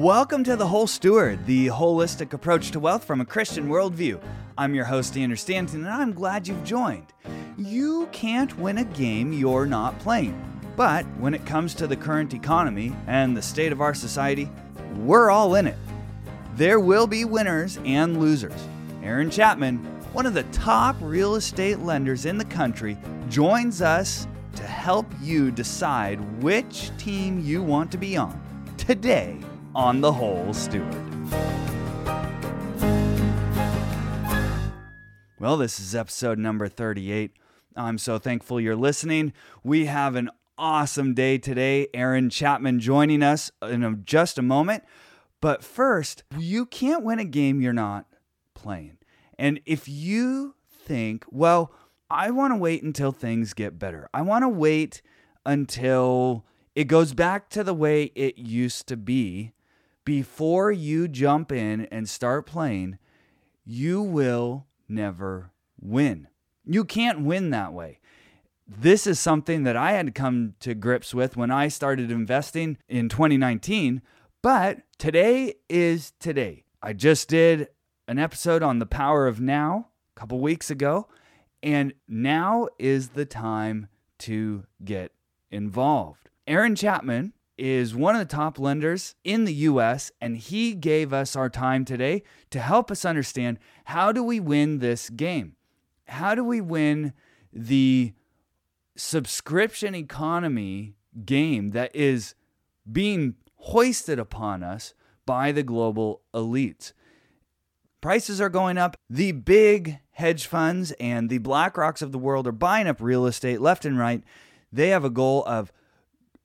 Welcome to The Whole Steward, the holistic approach to wealth from a Christian worldview. I'm your host, Andrew Stanton, and I'm glad you've joined. You can't win a game you're not playing. But when it comes to the current economy and the state of our society, we're all in it. There will be winners and losers. Aaron Chapman, one of the top real estate lenders in the country, joins us to help you decide which team you want to be on today on The Whole Steward. Well, this is episode number 38. I'm so thankful you're listening. We have an awesome day today. Aaron Chapman joining us in just a moment. But first, you can't win a game you're not playing. And if you think, well, I want to wait until things get better, I want to wait until it goes back to the way it used to be before you jump in and start playing, you will never win. You can't win that way. This is something that I had come to grips with when I started investing in 2019, but today is today. I just did an episode on the power of now a couple weeks ago, and now is the time to get involved. Aaron Chapman is one of the top lenders in the US and he gave us our time today to help us understand how do we win this game? How do we win the subscription economy game that is being hoisted upon us by the global elites? Prices are going up. The big hedge funds and the BlackRocks of the world are buying up real estate left and right. They have a goal of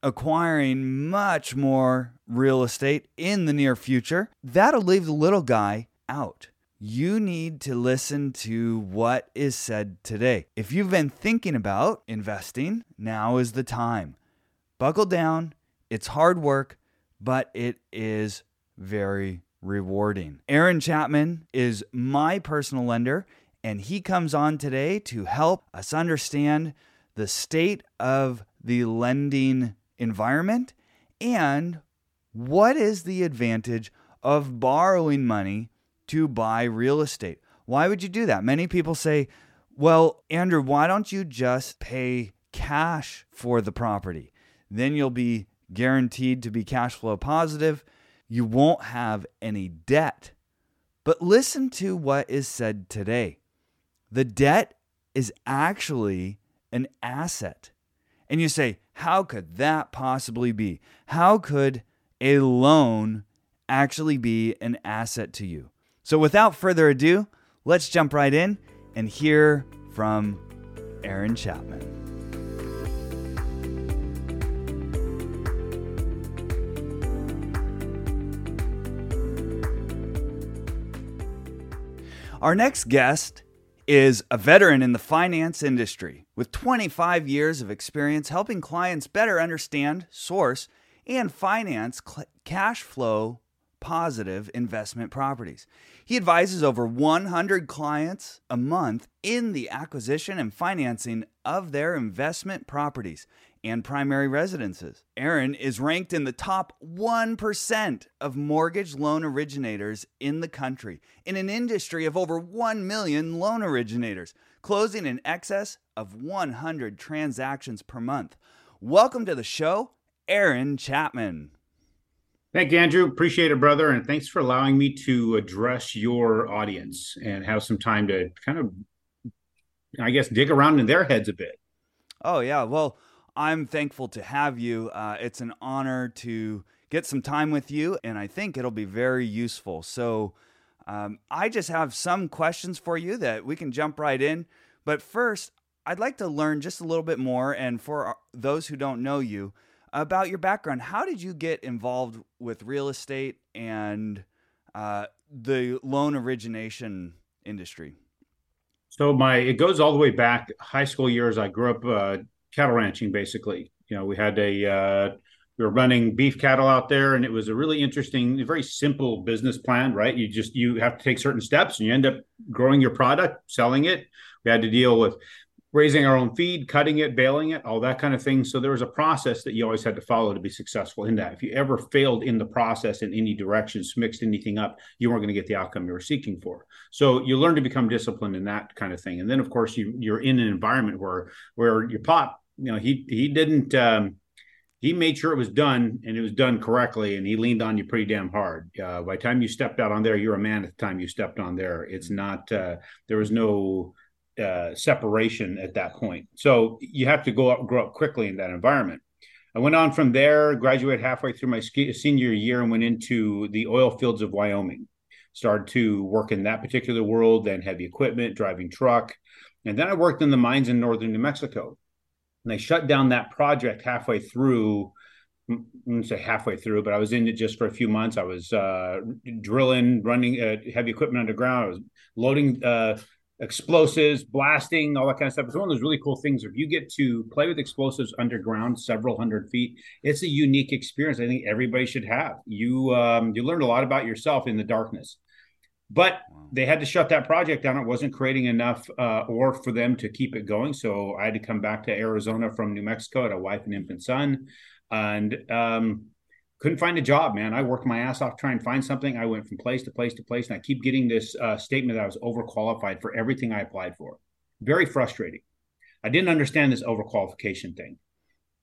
acquiring much more real estate in the near future. That'll leave the little guy out. You need to listen to what is said today. If you've been thinking about investing, now is the time. Buckle down. It's hard work, but it is very rewarding. Aaron Chapman is my personal lender, and he comes on today to help us understand the state of the lending environment and what is the advantage of borrowing money to buy real estate? Why would you do that? Many people say, well, Andrew, why don't you just pay cash for the property? Then you'll be guaranteed to be cash flow positive. You won't have any debt. But listen to what is said today the debt is actually an asset. And you say, how could that possibly be? How could a loan actually be an asset to you? So, without further ado, let's jump right in and hear from Aaron Chapman. Our next guest is a veteran in the finance industry with 25 years of experience helping clients better understand, source, and finance cl- cash flow positive investment properties. He advises over 100 clients a month in the acquisition and financing of their investment properties and primary residences. Aaron is ranked in the top 1% of mortgage loan originators in the country in an industry of over 1 million loan originators, closing in excess of 100 transactions per month. Welcome to the show, Aaron Chapman. Thank you, Andrew. Appreciate it, brother. And thanks for allowing me to address your audience and have some time to kind of, I guess, dig around in their heads a bit. Oh, yeah. Well, I'm thankful to have you. Uh, it's an honor to get some time with you, and I think it'll be very useful. So, um, I just have some questions for you that we can jump right in. But first, I'd like to learn just a little bit more, and for those who don't know you, about your background. How did you get involved with real estate and uh, the loan origination industry? So my it goes all the way back high school years. I grew up uh, cattle ranching basically. You know, we had a uh, we were running beef cattle out there, and it was a really interesting, very simple business plan. Right, you just you have to take certain steps, and you end up growing your product, selling it. We had to deal with raising our own feed, cutting it, baling it, all that kind of thing. So there was a process that you always had to follow to be successful in that. If you ever failed in the process in any directions, mixed anything up, you weren't going to get the outcome you were seeking for. So you learn to become disciplined in that kind of thing. And then of course you you're in an environment where where your pop, you know, he he didn't um, he made sure it was done and it was done correctly and he leaned on you pretty damn hard uh, by the time you stepped out on there you're a man at the time you stepped on there it's not uh, there was no uh, separation at that point. So you have to go up, grow up quickly in that environment. I went on from there, graduated halfway through my ski, senior year, and went into the oil fields of Wyoming. Started to work in that particular world, then heavy equipment, driving truck, and then I worked in the mines in northern New Mexico. And they shut down that project halfway through. I wouldn't say halfway through, but I was in it just for a few months. I was uh, drilling, running uh, heavy equipment underground. I was loading uh, explosives, blasting, all that kind of stuff. It's one of those really cool things. If you get to play with explosives underground, several hundred feet, it's a unique experience. I think everybody should have. You um, you learned a lot about yourself in the darkness. But they had to shut that project down. It wasn't creating enough uh, ore for them to keep it going. So I had to come back to Arizona from New Mexico. I had a wife and infant son, and um, couldn't find a job, man. I worked my ass off trying to find something. I went from place to place to place, and I keep getting this uh, statement that I was overqualified for everything I applied for. Very frustrating. I didn't understand this overqualification thing.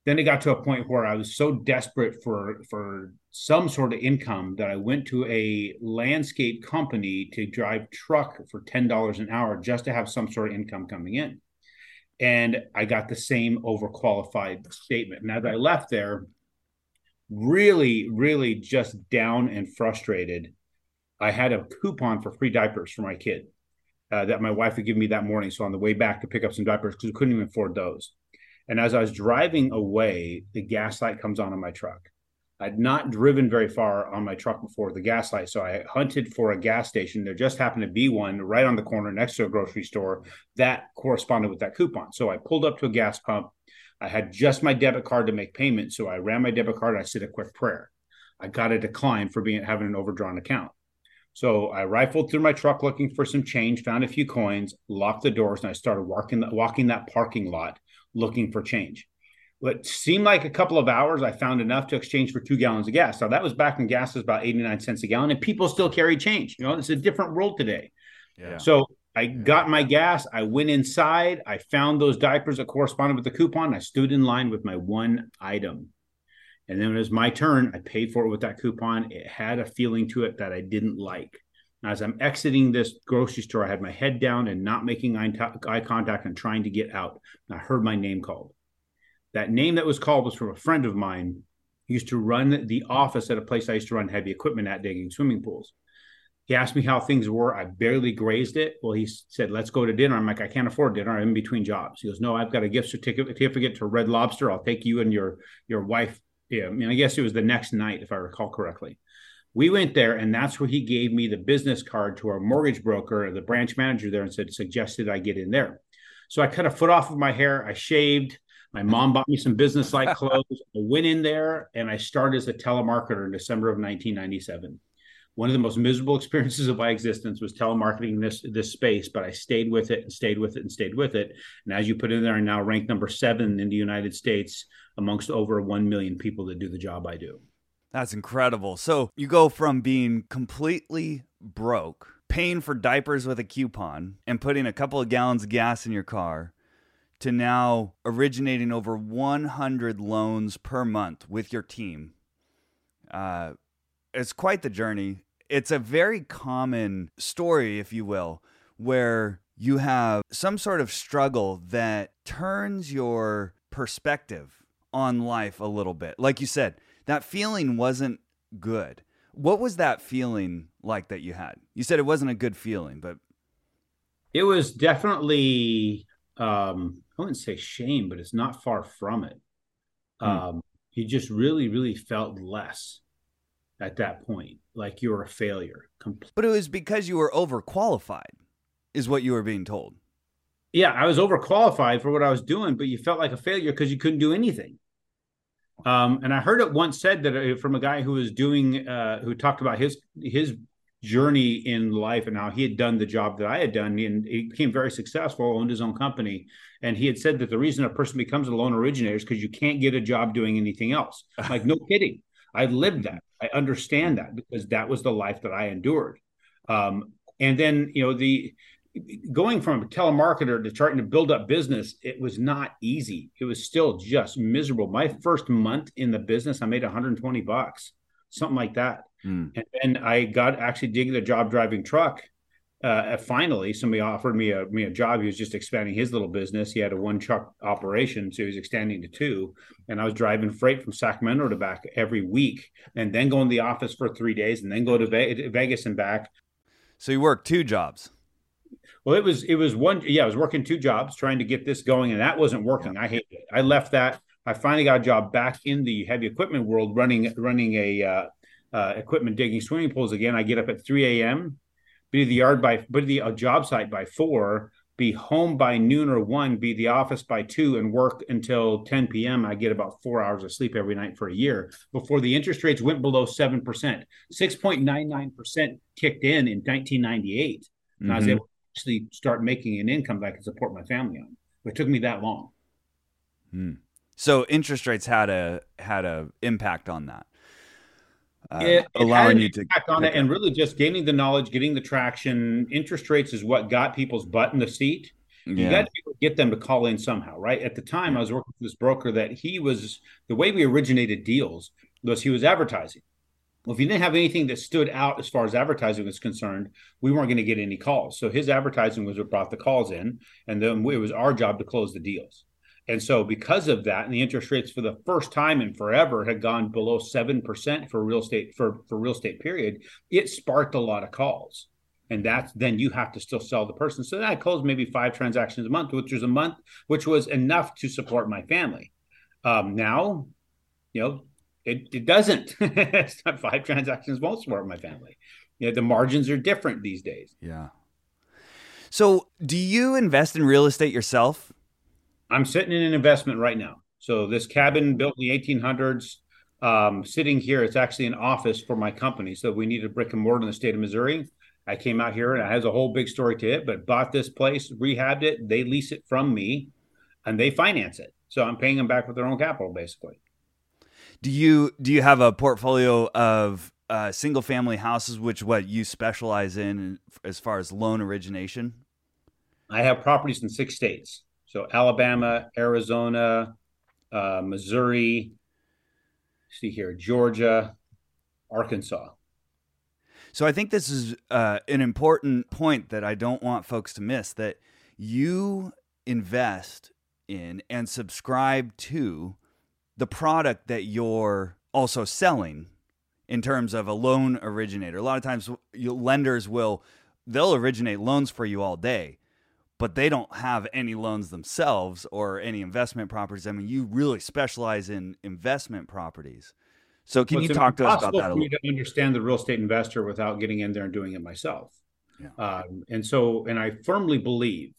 Then it got to a point where I was so desperate for for some sort of income that I went to a landscape company to drive truck for ten dollars an hour just to have some sort of income coming in. And I got the same overqualified statement. And as I left there, really, really just down and frustrated, I had a coupon for free diapers for my kid uh, that my wife had given me that morning. So on the way back to pick up some diapers because we couldn't even afford those. And as I was driving away, the gas light comes on in my truck. I'd not driven very far on my truck before the gas light. So I hunted for a gas station. There just happened to be one right on the corner next to a grocery store that corresponded with that coupon. So I pulled up to a gas pump, I had just my debit card to make payment, so I ran my debit card and I said a quick prayer. I got a decline for being having an overdrawn account. So I rifled through my truck looking for some change, found a few coins, locked the doors, and I started walking walking that parking lot looking for change. What seemed like a couple of hours, I found enough to exchange for two gallons of gas. Now that was back when gas was about 89 cents a gallon, and people still carry change. You know, it's a different world today. Yeah. So I got my gas. I went inside. I found those diapers that corresponded with the coupon. I stood in line with my one item. And then when it was my turn, I paid for it with that coupon. It had a feeling to it that I didn't like. As I'm exiting this grocery store, I had my head down and not making eye contact and trying to get out. I heard my name called. That name that was called was from a friend of mine who used to run the office at a place I used to run heavy equipment at digging swimming pools. He asked me how things were. I barely grazed it. Well, he said, let's go to dinner. I'm like, I can't afford dinner. I'm in between jobs. He goes, no, I've got a gift certificate to Red Lobster. I'll take you and your your wife. Yeah, I mean, I guess it was the next night, if I recall correctly. We went there, and that's where he gave me the business card to our mortgage broker, the branch manager there, and said, suggested I get in there. So I cut a foot off of my hair. I shaved. My mom bought me some business like clothes. I went in there and I started as a telemarketer in December of 1997 one of the most miserable experiences of my existence was telemarketing this this space, but I stayed with it and stayed with it and stayed with it. And as you put in there, I'm now ranked number seven in the United States amongst over one million people that do the job I do. That's incredible. So you go from being completely broke, paying for diapers with a coupon, and putting a couple of gallons of gas in your car to now originating over 100 loans per month with your team. Uh, it's quite the journey. It's a very common story, if you will, where you have some sort of struggle that turns your perspective on life a little bit. Like you said, that feeling wasn't good. What was that feeling like that you had? You said it wasn't a good feeling, but it was definitely um I wouldn't say shame, but it's not far from it. Hmm. Um you just really, really felt less at that point, like you're a failure. But it was because you were overqualified, is what you were being told. Yeah, I was overqualified for what I was doing, but you felt like a failure because you couldn't do anything. Um, and I heard it once said that uh, from a guy who was doing, uh, who talked about his his journey in life and how he had done the job that I had done. And he became very successful, owned his own company. And he had said that the reason a person becomes a loan originator is because you can't get a job doing anything else. like, no kidding. I lived that. I understand that because that was the life that I endured. Um, and then, you know, the going from a telemarketer to trying to build up business, it was not easy. It was still just miserable. My first month in the business, I made 120 bucks, something like that. Mm. And then I got actually digging the job driving truck. Uh, finally, somebody offered me a me a job. He was just expanding his little business. He had a one truck operation, so he was extending to two. And I was driving freight from Sacramento to back every week, and then going to the office for three days, and then go to Ve- Vegas and back. So you worked two jobs. Well, it was it was one. Yeah, I was working two jobs trying to get this going, and that wasn't working. I hated it. I left that. I finally got a job back in the heavy equipment world, running running a uh, uh, equipment digging swimming pools again. I get up at 3 a.m., be to the yard by, be to the uh, job site by four, be home by noon or one, be the office by two, and work until 10 p.m. I get about four hours of sleep every night for a year before the interest rates went below 7%. 6.99% kicked in in 1998. And mm-hmm. I was mm-hmm. able to actually start making an income that I could support my family on. It took me that long. Hmm. So interest rates had a had a impact on that uh, it, it allowing you to back on it and really just gaining the knowledge, getting the traction. Interest rates is what got people's butt in the seat. You yeah. got to get them to call in somehow, right? At the time, I was working with this broker that he was the way we originated deals was he was advertising. Well, if he didn't have anything that stood out as far as advertising was concerned, we weren't going to get any calls. So his advertising was what brought the calls in, and then it was our job to close the deals. And so, because of that, and the interest rates for the first time in forever had gone below seven percent for real estate for for real estate period, it sparked a lot of calls. And that's then you have to still sell the person. So I closed maybe five transactions a month, which was a month, which was enough to support my family. Um, now, you know, it, it doesn't. five transactions won't support my family. You know, the margins are different these days. Yeah. So, do you invest in real estate yourself? I'm sitting in an investment right now. So this cabin built in the 1800s, um, sitting here, it's actually an office for my company. So we need a brick and mortar in the state of Missouri. I came out here and it has a whole big story to it, but bought this place, rehabbed it, they lease it from me, and they finance it. So I'm paying them back with their own capital, basically. Do you do you have a portfolio of uh, single family houses, which what you specialize in as far as loan origination? I have properties in six states. So Alabama, Arizona, uh, Missouri, see here, Georgia, Arkansas. So I think this is uh, an important point that I don't want folks to miss that you invest in and subscribe to the product that you're also selling in terms of a loan originator. A lot of times lenders will they'll originate loans for you all day but they don't have any loans themselves or any investment properties. I mean, you really specialize in investment properties. So can well, you talk to us about that a little? to understand the real estate investor without getting in there and doing it myself. Yeah. Um, and so, and I firmly believe,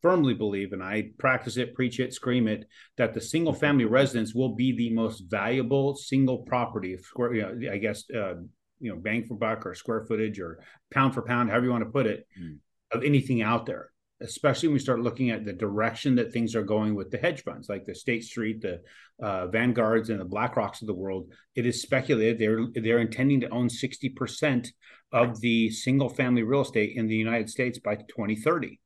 firmly believe, and I practice it, preach it, scream it, that the single family residence will be the most valuable single property, square, you know, I guess, uh, you know, bang for buck or square footage or pound for pound, however you want to put it, mm. of anything out there especially when we start looking at the direction that things are going with the hedge funds, like the State Street, the uh, Vanguards, and the BlackRocks of the world. It is speculated they're they're intending to own sixty percent of the single family real estate in the United States by 2030.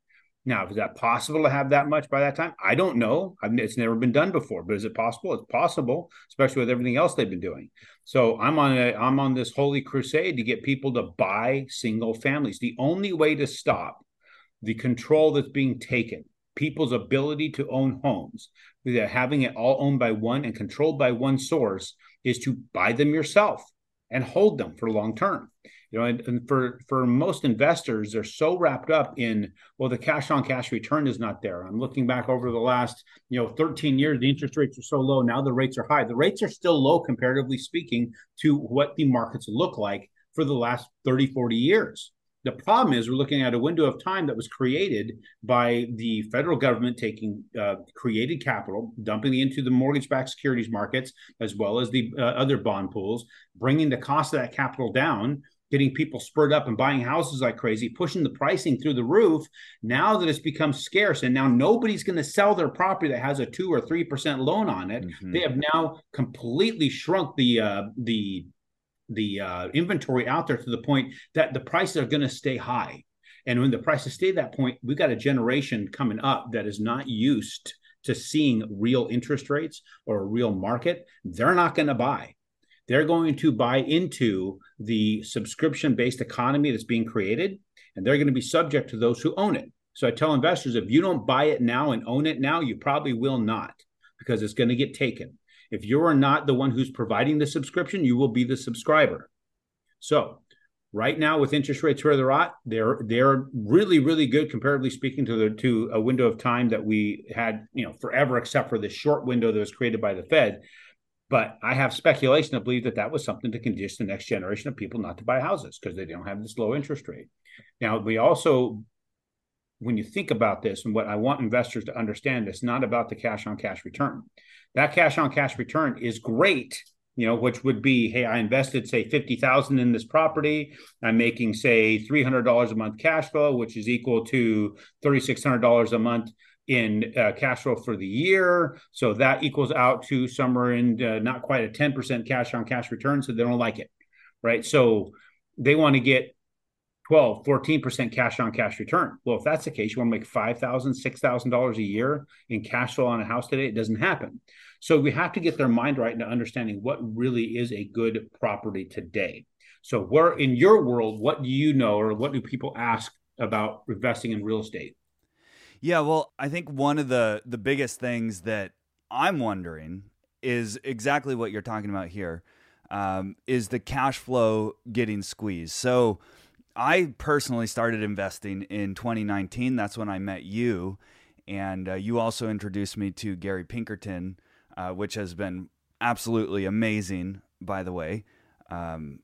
Now, is that possible to have that much by that time? I don't know. I mean, it's never been done before, but is it possible? It's possible, especially with everything else they've been doing. So I'm on a I'm on this holy crusade to get people to buy single families. The only way to stop the control that's being taken, people's ability to own homes, having it all owned by one and controlled by one source, is to buy them yourself and hold them for long term. You know, and, and, for for most investors, they're so wrapped up in well, the cash on cash return is not there. I'm looking back over the last you know 13 years, the interest rates are so low. Now the rates are high. The rates are still low comparatively speaking to what the markets look like for the last 30, 40 years. The problem is we're looking at a window of time that was created by the federal government taking uh, created capital, dumping it into the mortgage-backed securities markets as well as the uh, other bond pools, bringing the cost of that capital down, getting people spurred up and buying houses like crazy, pushing the pricing through the roof. Now that it's become scarce, and now nobody's going to sell their property that has a two or three percent loan on it. Mm-hmm. They have now completely shrunk the uh, the the uh, inventory out there to the point that the prices are going to stay high. And when the prices stay at that point, we've got a generation coming up that is not used to seeing real interest rates or a real market. They're not going to buy they're going to buy into the subscription based economy that's being created, and they're going to be subject to those who own it. So I tell investors if you don't buy it now and own it now, you probably will not because it's going to get taken. If you are not the one who's providing the subscription, you will be the subscriber. So right now with interest rates where they're at, they're they're really really good comparatively speaking to the to a window of time that we had you know forever except for this short window that was created by the Fed. But I have speculation to believe that that was something to condition the next generation of people not to buy houses because they don't have this low interest rate. Now, we also, when you think about this, and what I want investors to understand, it's not about the cash on cash return. That cash on cash return is great you know, which would be, hey, I invested say fifty thousand in this property. I'm making say three hundred dollars a month cash flow, which is equal to thirty six hundred dollars a month in uh, cash flow for the year. So that equals out to somewhere in uh, not quite a 10% cash on cash return. So they don't like it. Right. So they want to get 12, 14% cash on cash return. Well, if that's the case, you want to make $5,000, $6,000 a year in cash flow on a house today, it doesn't happen. So we have to get their mind right into understanding what really is a good property today. So, where in your world, what do you know or what do people ask about investing in real estate? Yeah, well, I think one of the the biggest things that I'm wondering is exactly what you're talking about here. Um, is the cash flow getting squeezed? So, I personally started investing in 2019. That's when I met you, and uh, you also introduced me to Gary Pinkerton, uh, which has been absolutely amazing. By the way, um,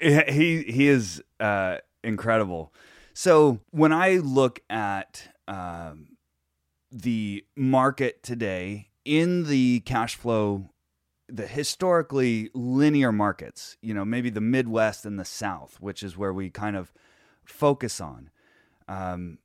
he he is uh, incredible. So when I look at um, the market today in the cash flow, the historically linear markets, you know, maybe the Midwest and the South, which is where we kind of focus on. Um,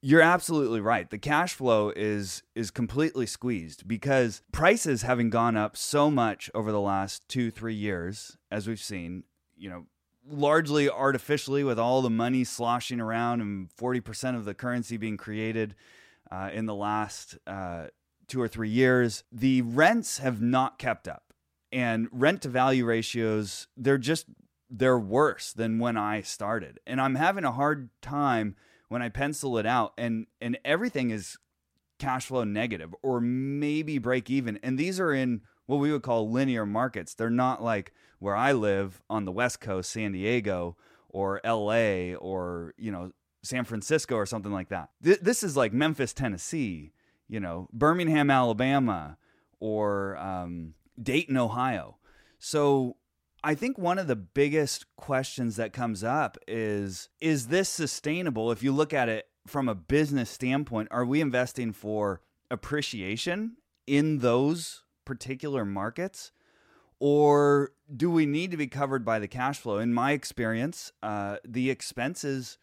you're absolutely right. The cash flow is is completely squeezed because prices having gone up so much over the last two three years, as we've seen. You know, largely artificially with all the money sloshing around and 40% of the currency being created uh, in the last uh, two or three years, the rents have not kept up. And rent to value ratios, they're just, they're worse than when I started. And I'm having a hard time when I pencil it out and, and everything is cash flow negative or maybe break even. And these are in what we would call linear markets. They're not like where I live on the West Coast, San Diego or LA or, you know, San Francisco or something like that. Th- this is like Memphis, Tennessee, you know, Birmingham, Alabama, or um, Dayton, Ohio. So I think one of the biggest questions that comes up is is this sustainable? If you look at it from a business standpoint, are we investing for appreciation in those particular markets? Or do we need to be covered by the cash flow? In my experience, uh, the expenses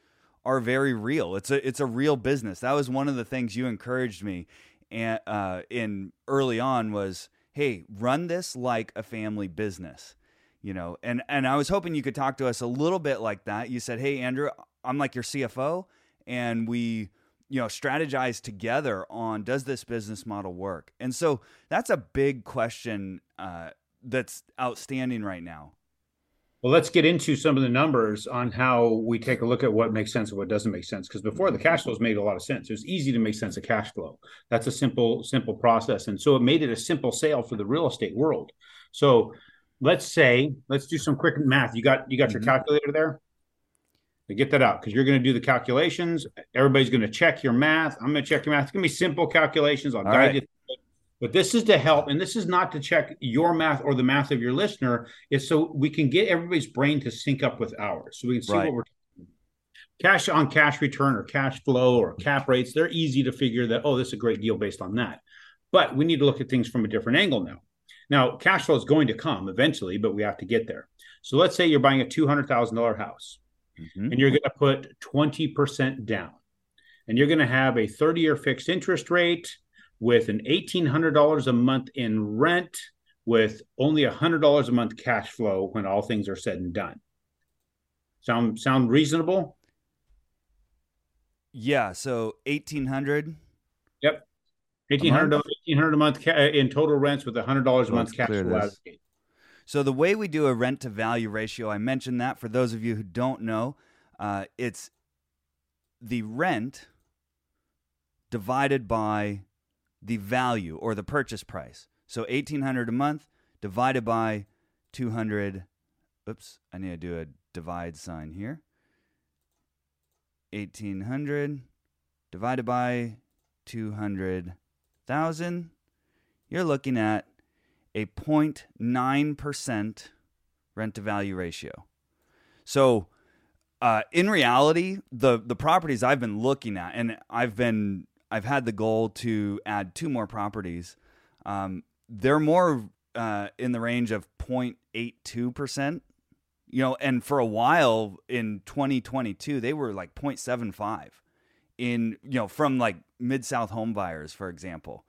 are very real. It's a it's a real business. That was one of the things you encouraged me and uh, in early on was, hey, run this like a family business, you know. And and I was hoping you could talk to us a little bit like that. You said, hey, Andrew, I'm like your CFO, and we you know strategize together on does this business model work and so that's a big question uh, that's outstanding right now well let's get into some of the numbers on how we take a look at what makes sense and what doesn't make sense because before the cash flows made a lot of sense it was easy to make sense of cash flow that's a simple simple process and so it made it a simple sale for the real estate world so let's say let's do some quick math you got you got mm-hmm. your calculator there get that out because you're going to do the calculations. Everybody's going to check your math. I'm going to check your math. It's going to be simple calculations. I'll All guide right. you. But this is to help, and this is not to check your math or the math of your listener. It's so we can get everybody's brain to sync up with ours, so we can see right. what we're. Cash on cash return or cash flow or cap rates, they're easy to figure that, oh, this is a great deal based on that. But we need to look at things from a different angle now. Now, cash flow is going to come eventually, but we have to get there. So let's say you're buying a $200,000 house mm-hmm. and you're going to put 20% down. And you're going to have a 30 year fixed interest rate with an $1,800 a month in rent with only $100 a month cash flow when all things are said and done. Sound sound reasonable? Yeah, so 1800 Yep. 1800 1800 a month in total rents with $100 a month cash flow. So the way we do a rent to value ratio, I mentioned that for those of you who don't know, uh, it's the rent divided by the value or the purchase price. So 1800 a month divided by 200. Oops, I need to do a divide sign here. 1800 divided by 200,000. You're looking at a 0.9% rent to value ratio. So, uh, in reality, the the properties I've been looking at, and I've been I've had the goal to add two more properties. Um, they're more uh, in the range of 0.82 percent. You know, and for a while in 2022, they were like 0.75 in you know from like mid South home buyers, for example,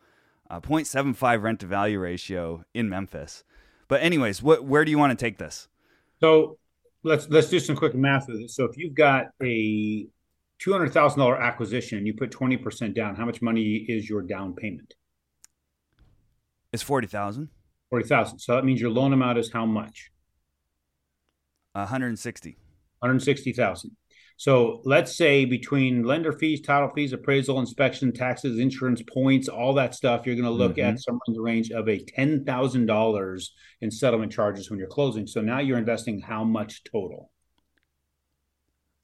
uh, 0.75 rent to value ratio in Memphis. But anyways, what where do you want to take this? So let's let's do some quick math with it. So if you've got a two hundred thousand dollar acquisition and you put twenty percent down, how much money is your down payment? It's forty thousand. Forty thousand. So that means your loan amount is how much? One hundred and sixty. One hundred sixty thousand. So let's say between lender fees, title fees, appraisal, inspection, taxes, insurance points, all that stuff, you're going to look mm-hmm. at somewhere in the range of a ten thousand dollars in settlement charges when you're closing. So now you're investing how much total?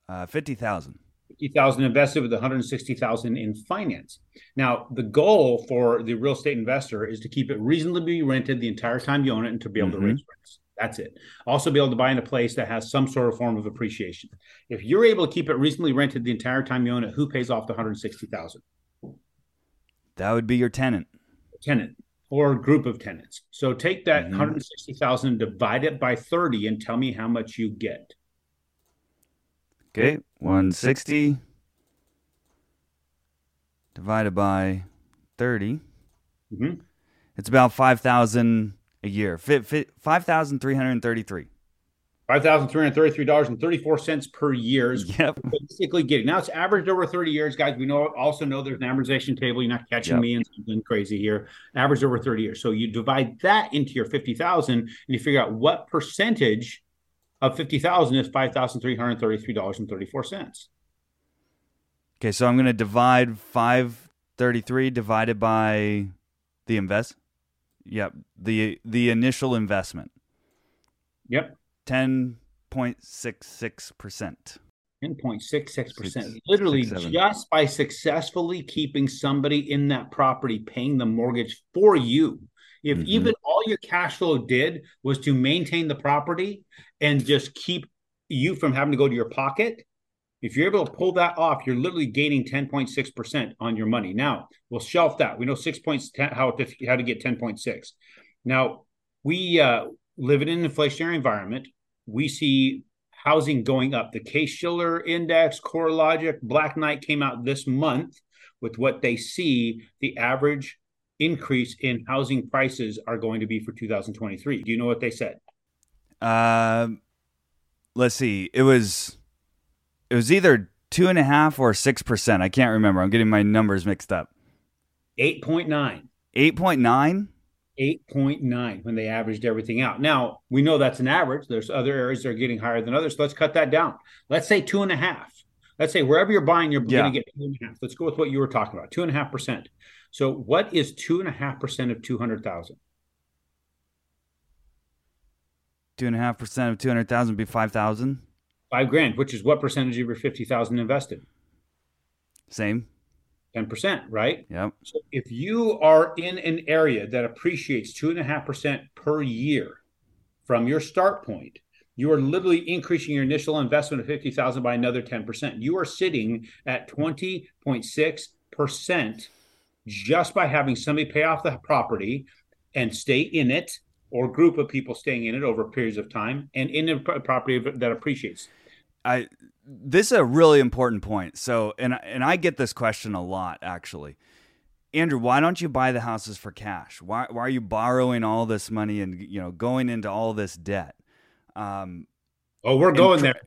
Uh, fifty thousand. Fifty thousand invested with one hundred sixty thousand in finance. Now the goal for the real estate investor is to keep it reasonably rented the entire time you own it and to be able mm-hmm. to raise rents. That's it. Also, be able to buy in a place that has some sort of form of appreciation. If you're able to keep it reasonably rented the entire time you own it, who pays off the 160,000? That would be your tenant. Tenant or group of tenants. So take that mm-hmm. 160,000 and divide it by 30 and tell me how much you get. Okay, 160 divided by 30. Mm-hmm. It's about 5,000 a year. Five thousand three hundred thirty-three. Five thousand three hundred thirty-three dollars and thirty-four cents per year. Yep. Basically, getting now it's averaged over thirty years, guys. We know also know there's an amortization table. You're not catching yep. me in something crazy here. Averaged over thirty years. So you divide that into your fifty thousand, and you figure out what percentage of fifty thousand is five thousand three hundred thirty-three dollars and thirty-four cents. Okay, so I'm going to divide five thirty-three divided by the invest Yep. The the initial investment. Yep. Ten point six six percent. 10.66%. Literally, six, just by successfully keeping somebody in that property paying the mortgage for you. If mm-hmm. even all your cash flow did was to maintain the property and just keep you from having to go to your pocket, if you're able to pull that off, you're literally gaining 10.6% on your money. Now, we'll shelf that. We know six points how to, how to get 10.6. Now, we uh, live in an inflationary environment. We see housing going up. The Case-Shiller Index, CoreLogic, Black Knight came out this month with what they see the average increase in housing prices are going to be for 2023. Do you know what they said? Uh, let's see. It was it was either two and a half or six percent. I can't remember. I'm getting my numbers mixed up. Eight point nine. Eight point nine. 8.9 when they averaged everything out. Now, we know that's an average. There's other areas that are getting higher than others. So let's cut that down. Let's say two and a half. Let's say wherever you're buying, you're yeah. going to get two and a half. Let's go with what you were talking about two and a half percent. So, what is two and a half percent of 200,000? Two and a half percent of 200,000 would be 5,000 five grand, which is what percentage of your 50,000 invested? Same. 10%, right? Yep. So if you are in an area that appreciates two and a half percent per year from your start point, you are literally increasing your initial investment of 50,000 by another 10%. You are sitting at 20.6% just by having somebody pay off the property and stay in it or group of people staying in it over periods of time and in a property that appreciates. I this is a really important point. So, and and I get this question a lot actually. Andrew, why don't you buy the houses for cash? Why why are you borrowing all this money and you know going into all this debt? Um, oh, we're going tr- there.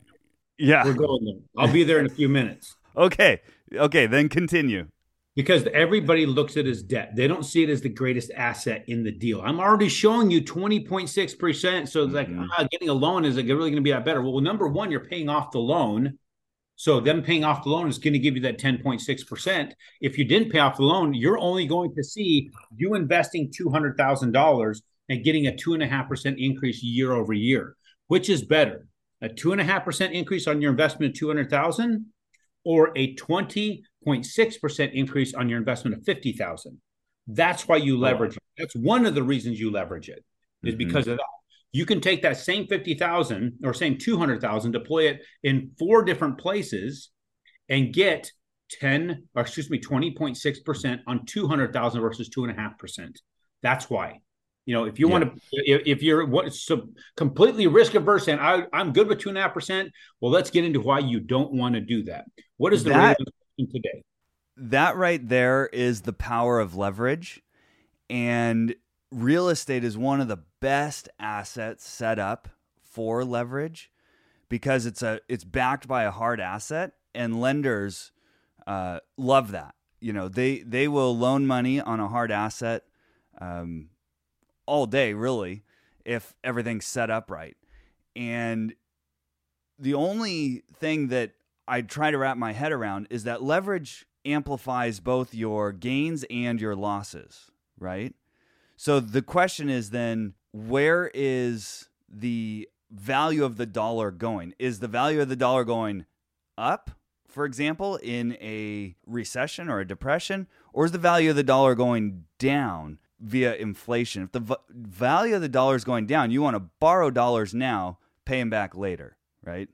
Yeah, we're going there. I'll be there in a few minutes. okay, okay, then continue because everybody looks at as debt. They don't see it as the greatest asset in the deal. I'm already showing you 20.6%. So it's like mm-hmm. ah, getting a loan is it really going to be that better? Well, number one, you're paying off the loan. So them paying off the loan is going to give you that 10.6%. If you didn't pay off the loan, you're only going to see you investing $200,000 and getting a 2.5% increase year over year. Which is better? A 2.5% increase on your investment of 200,000 or a 20.6% increase on your investment of 50,000. That's why you leverage it. That's one of the reasons you leverage it is mm-hmm. because of that. You can take that same 50,000 or same 200,000, deploy it in four different places and get 10 or excuse me 20.6% on 200,000 versus 2.5%. That's why. You know, if you yeah. want to, if, if, you're what so completely risk averse and I, I'm good with two and a half percent, well, let's get into why you don't want to do that. What is the that, today? That right there is the power of leverage, and real estate is one of the best assets set up for leverage because it's a it's backed by a hard asset, and lenders uh, love that. You know, they they will loan money on a hard asset. Um, all day, really, if everything's set up right. And the only thing that I try to wrap my head around is that leverage amplifies both your gains and your losses, right? So the question is then where is the value of the dollar going? Is the value of the dollar going up, for example, in a recession or a depression? Or is the value of the dollar going down via inflation. If the v- value of the dollar is going down, you want to borrow dollars now, pay them back later, right?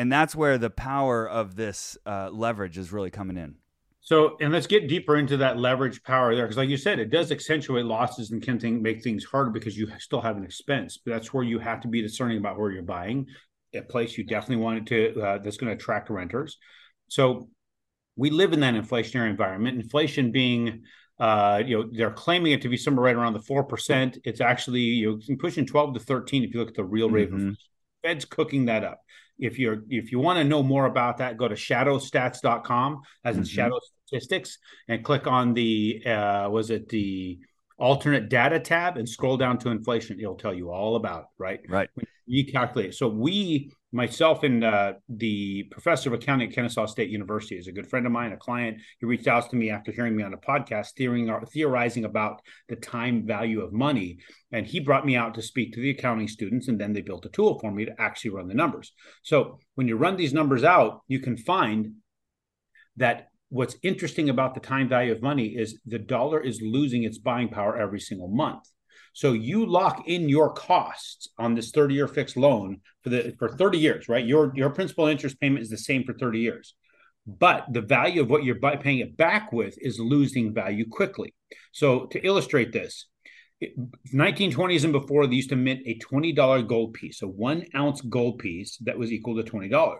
And that's where the power of this uh, leverage is really coming in. So, and let's get deeper into that leverage power there, because like you said, it does accentuate losses and can think, make things harder because you still have an expense. But that's where you have to be discerning about where you're buying a place you definitely want it to uh, that's going to attract renters. So, we live in that inflationary environment. Inflation being uh, you know, they're claiming it to be somewhere right around the four percent. It's actually you know pushing twelve to thirteen if you look at the real rate mm-hmm. of Fed's cooking that up. If you're if you want to know more about that, go to shadowstats.com as in mm-hmm. shadow statistics and click on the uh, was it the alternate data tab and scroll down to inflation. It'll tell you all about it, right? Right. Recalculate. So we, myself and uh, the professor of accounting at Kennesaw State University is a good friend of mine, a client. He reached out to me after hearing me on a podcast, theorizing about the time value of money. And he brought me out to speak to the accounting students, and then they built a tool for me to actually run the numbers. So when you run these numbers out, you can find that what's interesting about the time value of money is the dollar is losing its buying power every single month. So you lock in your costs on this 30-year fixed loan for the for 30 years, right? Your your principal interest payment is the same for 30 years. But the value of what you're paying it back with is losing value quickly. So to illustrate this, 1920s and before, they used to mint a $20 gold piece, a one ounce gold piece that was equal to $20.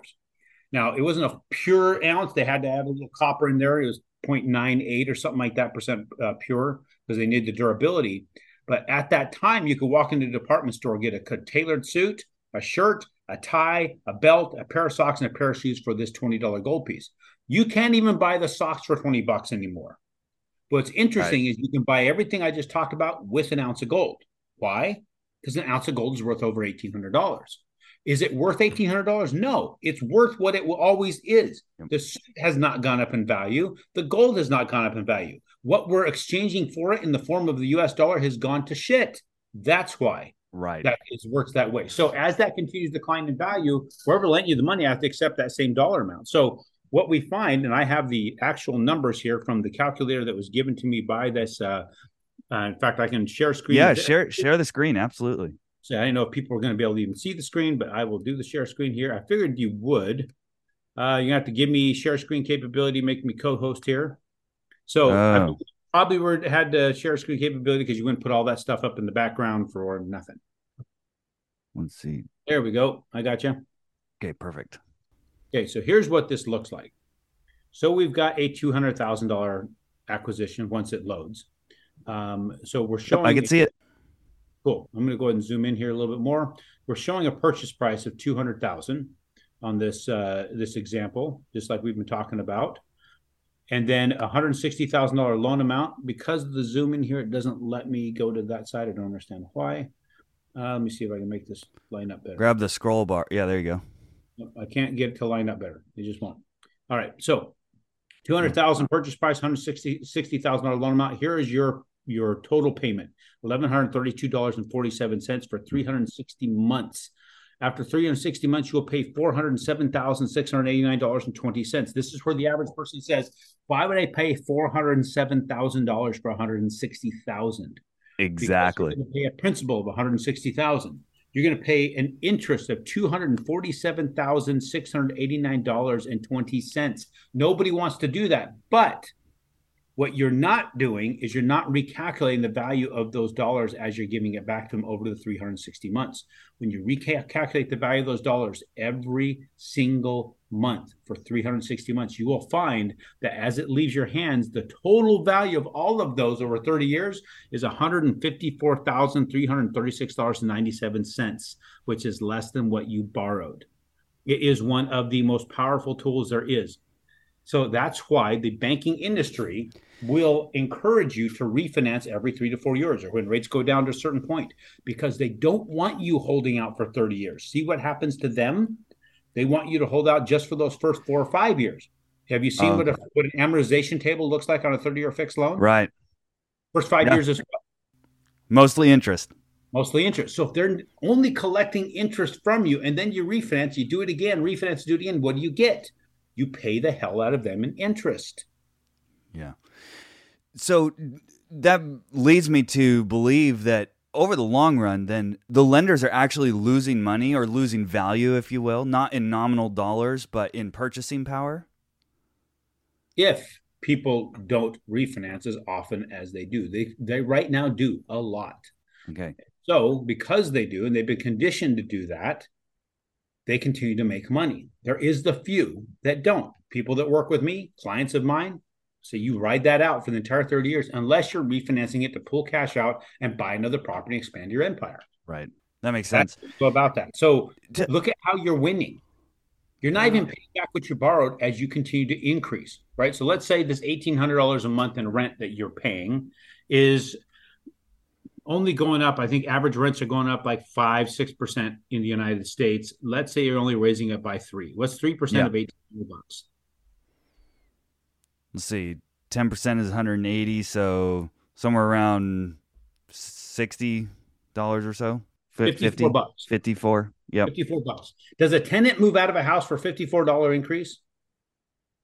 Now, it wasn't a pure ounce. They had to add a little copper in there. It was 0.98 or something like that percent uh, pure because they needed the durability. But at that time, you could walk into the department store, get a tailored suit, a shirt, a tie, a belt, a pair of socks, and a pair of shoes for this $20 gold piece. You can't even buy the socks for 20 bucks anymore. What's interesting right. is you can buy everything I just talked about with an ounce of gold. Why? Because an ounce of gold is worth over $1,800. Is it worth eighteen hundred dollars? No, it's worth what it always is. The suit has not gone up in value. The gold has not gone up in value. What we're exchanging for it in the form of the U.S. dollar has gone to shit. That's why. Right. That is works that way. So as that continues to decline in value, whoever lent you the money has to accept that same dollar amount. So what we find, and I have the actual numbers here from the calculator that was given to me by this. Uh, uh, in fact, I can share screen. Yeah, share share the screen. Absolutely. So I didn't know if people were going to be able to even see the screen, but I will do the share screen here. I figured you would. Uh, you have to give me share screen capability, make me co-host here. So oh. Probably were had the share screen capability because you wouldn't put all that stuff up in the background for nothing. Let's see. There we go. I got you. Okay, perfect. Okay, so here's what this looks like. So we've got a two hundred thousand dollar acquisition once it loads. Um, so we're showing. I can see it. Cool. I'm going to go ahead and zoom in here a little bit more. We're showing a purchase price of two hundred thousand on this uh, this example, just like we've been talking about, and then a hundred sixty thousand dollar loan amount. Because of the zoom in here, it doesn't let me go to that side. I don't understand why. Uh, let me see if I can make this line up better. Grab the scroll bar. Yeah, there you go. I can't get it to line up better. It just won't. All right. So, two hundred thousand purchase price, hundred sixty sixty thousand dollar loan amount. Here is your your total payment: eleven hundred thirty two dollars and forty seven cents for three hundred sixty months. After 360 months, you'll pay $407,689.20. This is where the average person says, Why would I pay $407,000 for 160000 Exactly. Because you're pay a principal of 160000 you're going to pay an interest of $247,689.20. Nobody wants to do that. But what you're not doing is you're not recalculating the value of those dollars as you're giving it back to them over the 360 months. When you recalculate the value of those dollars every single month for 360 months, you will find that as it leaves your hands, the total value of all of those over 30 years is $154,336.97, which is less than what you borrowed. It is one of the most powerful tools there is. So that's why the banking industry will encourage you to refinance every three to four years or when rates go down to a certain point because they don't want you holding out for 30 years. See what happens to them? They want you to hold out just for those first four or five years. Have you seen oh. what, a, what an amortization table looks like on a 30 year fixed loan? Right. First five yeah. years is mostly interest. Mostly interest. So if they're only collecting interest from you and then you refinance, you do it again, refinance, do it again, what do you get? You pay the hell out of them in interest. Yeah. So that leads me to believe that over the long run, then the lenders are actually losing money or losing value, if you will, not in nominal dollars, but in purchasing power? If people don't refinance as often as they do, they, they right now do a lot. Okay. So, because they do, and they've been conditioned to do that, they continue to make money. There is the few that don't. People that work with me, clients of mine, so you ride that out for the entire 30 years, unless you're refinancing it to pull cash out and buy another property and expand your empire. Right. That makes sense. So about that. So look at how you're winning. You're not even mm-hmm. paying back what you borrowed as you continue to increase, right? So let's say this $1,800 a month in rent that you're paying is only going up. I think average rents are going up like five, six percent in the United States. Let's say you're only raising it by three. What's three percent of eighteen bucks? let's see, 10% is 180, so somewhere around $60 or so. 54 50, bucks. 54. Yep. 54 bucks. Does a tenant move out of a house for $54 increase?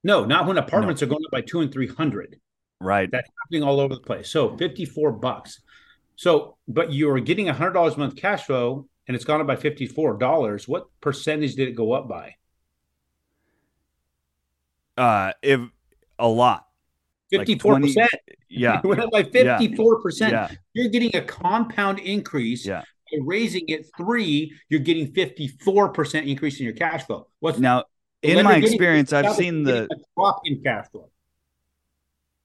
No, not when apartments no. are going up by 2 and 300. Right. That's happening all over the place. So 54 bucks. So, but you're getting $100 a month cash flow and it's gone up by $54. What percentage did it go up by? Uh, if a lot. 54%. Like yeah. went up by 54%. Yeah. You're getting a compound increase. Yeah. By raising it three, you're getting 54% increase in your cash flow. What's now in my experience, I've seen the drop in cash flow.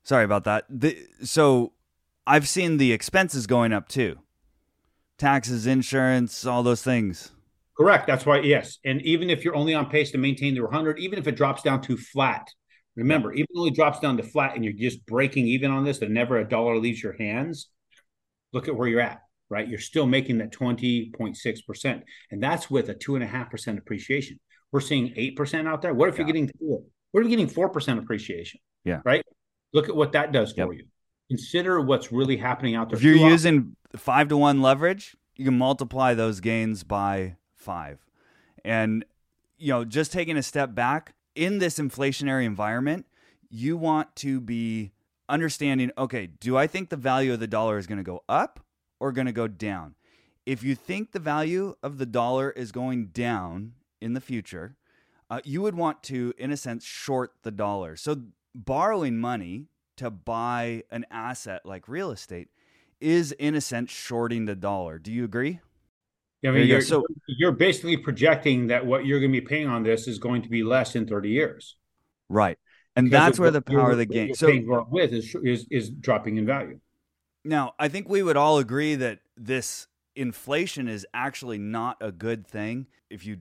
Sorry about that. The, so I've seen the expenses going up too. Taxes, insurance, all those things. Correct. That's why, yes. And even if you're only on pace to maintain the 100, even if it drops down to flat, Remember, even though it drops down to flat and you're just breaking even on this, and never a dollar leaves your hands, look at where you're at, right? You're still making that 20.6%. And that's with a 2.5% appreciation. We're seeing 8% out there. What if yeah. you're getting four? What if you're getting 4% appreciation? Yeah. Right? Look at what that does yep. for you. Consider what's really happening out there. If you're using five to one leverage, you can multiply those gains by five. And, you know, just taking a step back, in this inflationary environment, you want to be understanding okay, do I think the value of the dollar is going to go up or going to go down? If you think the value of the dollar is going down in the future, uh, you would want to, in a sense, short the dollar. So borrowing money to buy an asset like real estate is in a sense shorting the dollar. Do you agree? Yeah, I mean, you are so you're basically projecting that what you're going to be paying on this is going to be less in 30 years. Right. And because that's where the power of the game. So with is, is is dropping in value. Now, I think we would all agree that this inflation is actually not a good thing. If you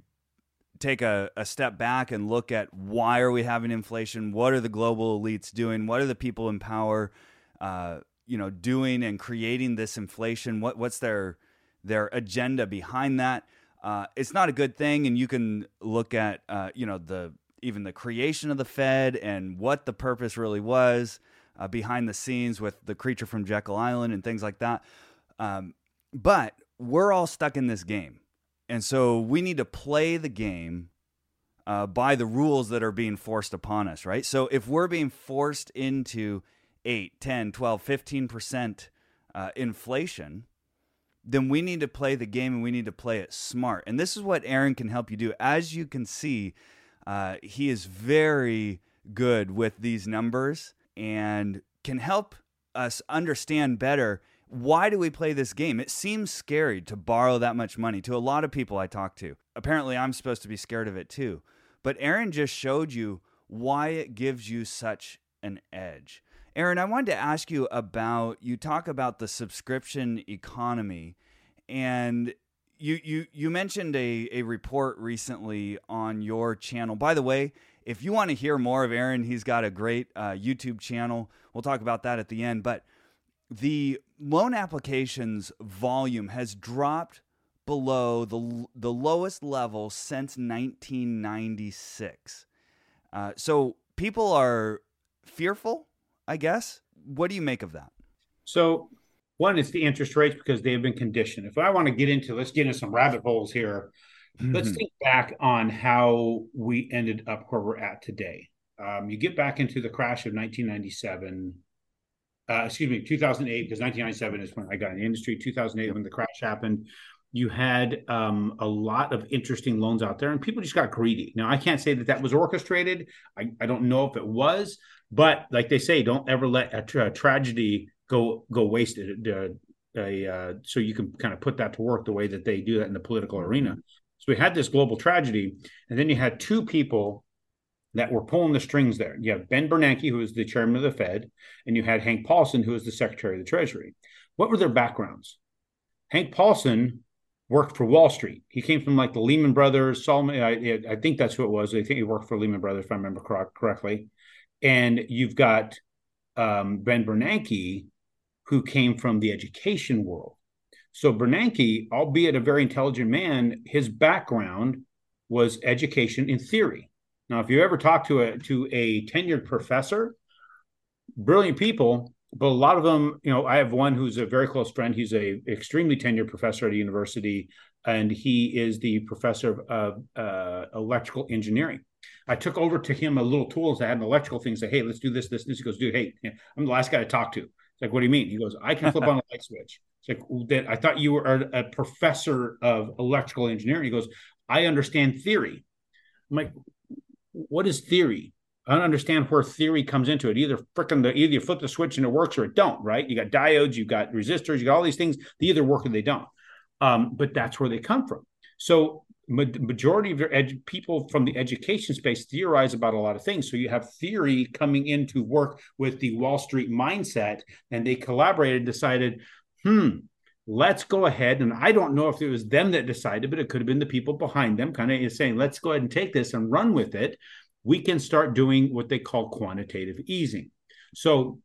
take a, a step back and look at why are we having inflation? What are the global elites doing? What are the people in power, uh, you know, doing and creating this inflation? What what's their their agenda behind that? Uh, it's not a good thing, and you can look at uh, you know the even the creation of the Fed and what the purpose really was uh, behind the scenes with the creature from Jekyll Island and things like that. Um, but we're all stuck in this game. And so we need to play the game uh, by the rules that are being forced upon us, right? So if we're being forced into 8, 10, 12, 15% uh, inflation, then we need to play the game and we need to play it smart. And this is what Aaron can help you do. As you can see, uh, he is very good with these numbers and can help us understand better why do we play this game? It seems scary to borrow that much money to a lot of people I talk to. Apparently, I'm supposed to be scared of it too. But Aaron just showed you why it gives you such an edge. Aaron, I wanted to ask you about you talk about the subscription economy and you you you mentioned a, a report recently on your channel. By the way, if you want to hear more of Aaron, he's got a great uh, YouTube channel. We'll talk about that at the end. But the loan applications volume has dropped below the the lowest level since 1996. Uh, so people are fearful, I guess. What do you make of that? So one, is the interest rates because they have been conditioned. If I want to get into, let's get into some rabbit holes here. Mm-hmm. Let's think back on how we ended up where we're at today. Um, you get back into the crash of 1997 uh, excuse me, 2008, because 1997 is when I got in the industry. 2008, when the crash happened, you had um, a lot of interesting loans out there, and people just got greedy. Now, I can't say that that was orchestrated. I, I don't know if it was, but like they say, don't ever let a, tra- tragedy go go wasted. Uh, uh, so you can kind of put that to work the way that they do that in the political arena. So we had this global tragedy, and then you had two people that were pulling the strings there. You have Ben Bernanke, who was the chairman of the Fed, and you had Hank Paulson, who was the secretary of the Treasury. What were their backgrounds? Hank Paulson worked for Wall Street. He came from like the Lehman Brothers, Salomon. I, I think that's who it was. I think he worked for Lehman Brothers, if I remember correct, correctly. And you've got um, Ben Bernanke, who came from the education world. So Bernanke, albeit a very intelligent man, his background was education in theory. Now, if you ever talk to a to a tenured professor, brilliant people, but a lot of them, you know, I have one who's a very close friend. He's a extremely tenured professor at a university, and he is the professor of uh, electrical engineering. I took over to him a little tools. I had an electrical thing. Say, hey, let's do this, this, this. He goes, dude, hey, I'm the last guy to talk to. It's like, what do you mean? He goes, I can flip on a light switch. It's like that. I thought you were a, a professor of electrical engineering. He goes, I understand theory. I'm like, what is theory? I don't understand where theory comes into it. Either freaking the either you flip the switch and it works or it don't, right? You got diodes, you got resistors, you got all these things. They either work or they don't. Um, but that's where they come from. So majority of ed- people from the education space theorize about a lot of things. So you have theory coming in to work with the Wall Street mindset, and they collaborated, decided, hmm, let's go ahead. And I don't know if it was them that decided, but it could have been the people behind them kind of saying, let's go ahead and take this and run with it. We can start doing what they call quantitative easing. So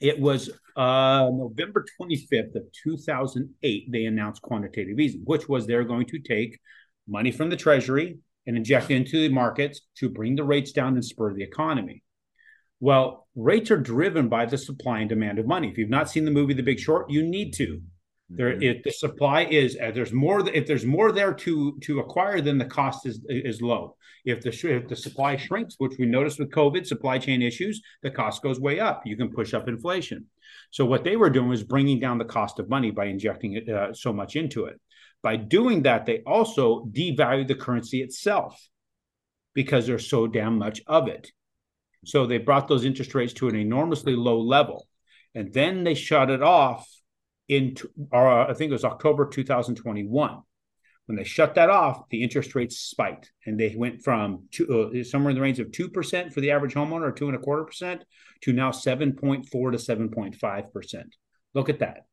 it was uh, November 25th of 2008, they announced quantitative easing, which was they're going to take money from the treasury and inject it into the markets to bring the rates down and spur the economy. Well, rates are driven by the supply and demand of money. If you've not seen the movie The Big Short, you need to. There, mm-hmm. if the supply is uh, there's more if there's more there to to acquire, then the cost is is low. If the if the supply shrinks, which we noticed with COVID, supply chain issues, the cost goes way up. You can push up inflation. So what they were doing was bringing down the cost of money by injecting it uh, so much into it. By doing that, they also devalued the currency itself because there's so damn much of it. So they brought those interest rates to an enormously low level. And then they shut it off in, uh, I think it was October 2021. When they shut that off, the interest rates spiked and they went from two, uh, somewhere in the range of 2% for the average homeowner or two and a quarter percent to now 7.4 to 7.5%. Look at that.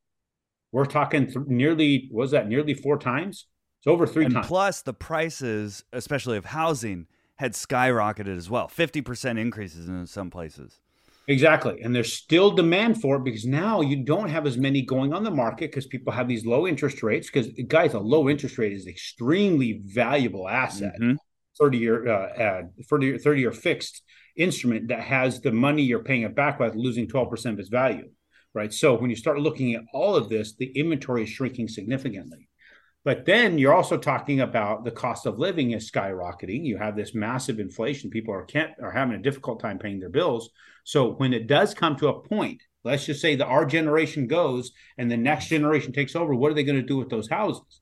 We're talking th- nearly, was that nearly four times? It's over three and times. Plus, the prices, especially of housing, had skyrocketed as well 50% increases in some places. Exactly. And there's still demand for it because now you don't have as many going on the market because people have these low interest rates. Because, guys, a low interest rate is extremely valuable asset. Mm-hmm. 30 year, uh, 30 year, 30 year fixed instrument that has the money you're paying it back with losing 12% of its value. Right. So when you start looking at all of this, the inventory is shrinking significantly. But then you're also talking about the cost of living is skyrocketing. You have this massive inflation. People are can't are having a difficult time paying their bills. So when it does come to a point, let's just say that our generation goes and the next generation takes over, what are they going to do with those houses?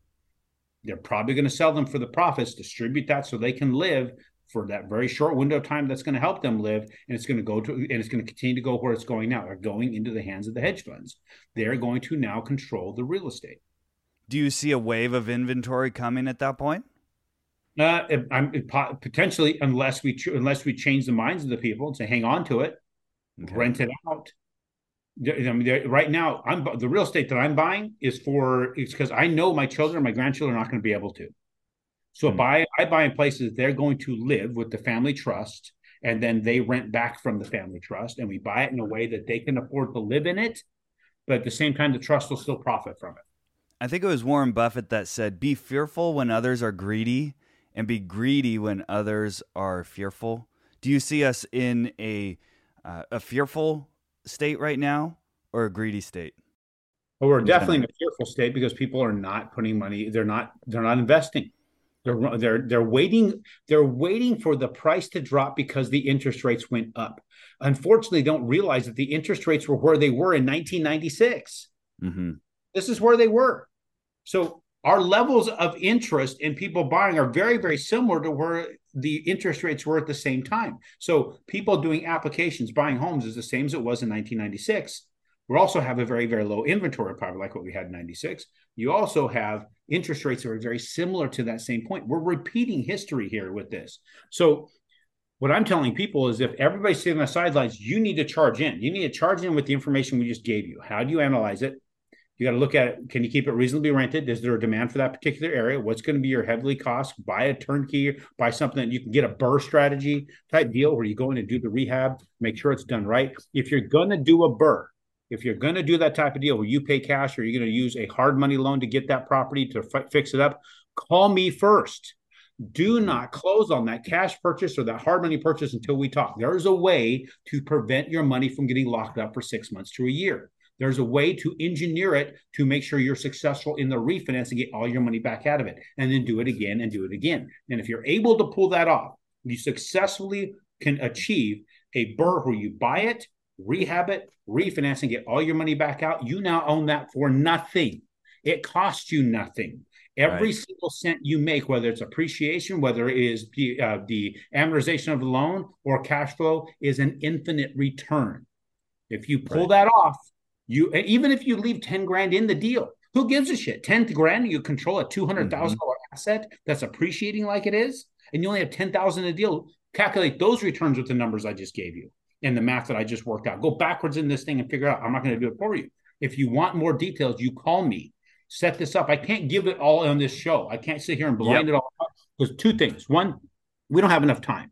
They're probably going to sell them for the profits, distribute that so they can live for that very short window of time that's going to help them live and it's going to go to and it's going to continue to go where it's going now they're going into the hands of the hedge funds they're going to now control the real estate do you see a wave of inventory coming at that point? Uh, I'm potentially, unless we unless we change the minds of the people and say, hang on to it, okay. rent it out. I mean, right now, I'm the real estate that I'm buying is for it's because I know my children, my grandchildren are not going to be able to. So hmm. buy I buy in places they're going to live with the family trust, and then they rent back from the family trust, and we buy it in a way that they can afford to live in it, but at the same time, the trust will still profit from it. I think it was Warren Buffett that said, "Be fearful when others are greedy, and be greedy when others are fearful." Do you see us in a uh, a fearful state right now, or a greedy state? Well, we're definitely in a fearful state because people are not putting money. They're not. They're not investing. They're they're they're waiting. They're waiting for the price to drop because the interest rates went up. Unfortunately, don't realize that the interest rates were where they were in 1996. Mm-hmm. This is where they were. So our levels of interest in people buying are very, very similar to where the interest rates were at the same time. So people doing applications, buying homes is the same as it was in 1996. We also have a very, very low inventory, probably like what we had in 96. You also have interest rates that are very similar to that same point. We're repeating history here with this. So what I'm telling people is if everybody's sitting on the sidelines, you need to charge in. You need to charge in with the information we just gave you. How do you analyze it? You got to look at it. Can you keep it reasonably rented? Is there a demand for that particular area? What's going to be your heavily cost? Buy a turnkey, buy something that you can get a BRRRR strategy type deal where you go in and do the rehab, make sure it's done right. If you're going to do a BRRRR, if you're going to do that type of deal where you pay cash or you're going to use a hard money loan to get that property to f- fix it up, call me first. Do mm-hmm. not close on that cash purchase or that hard money purchase until we talk. There's a way to prevent your money from getting locked up for six months to a year. There's a way to engineer it to make sure you're successful in the refinance and get all your money back out of it, and then do it again and do it again. And if you're able to pull that off, you successfully can achieve a BRRRR where you buy it, rehab it, refinance, and get all your money back out. You now own that for nothing. It costs you nothing. Every right. single cent you make, whether it's appreciation, whether it is the, uh, the amortization of the loan or cash flow, is an infinite return. If you pull right. that off, you even if you leave 10 grand in the deal, who gives a shit? 10 grand, you control a $200,000 mm-hmm. asset that's appreciating like it is, and you only have 10,000 a deal. Calculate those returns with the numbers I just gave you and the math that I just worked out. Go backwards in this thing and figure out. I'm not going to do it for you. If you want more details, you call me. Set this up. I can't give it all on this show. I can't sit here and blind yep. it all. There's two things. One, we don't have enough time.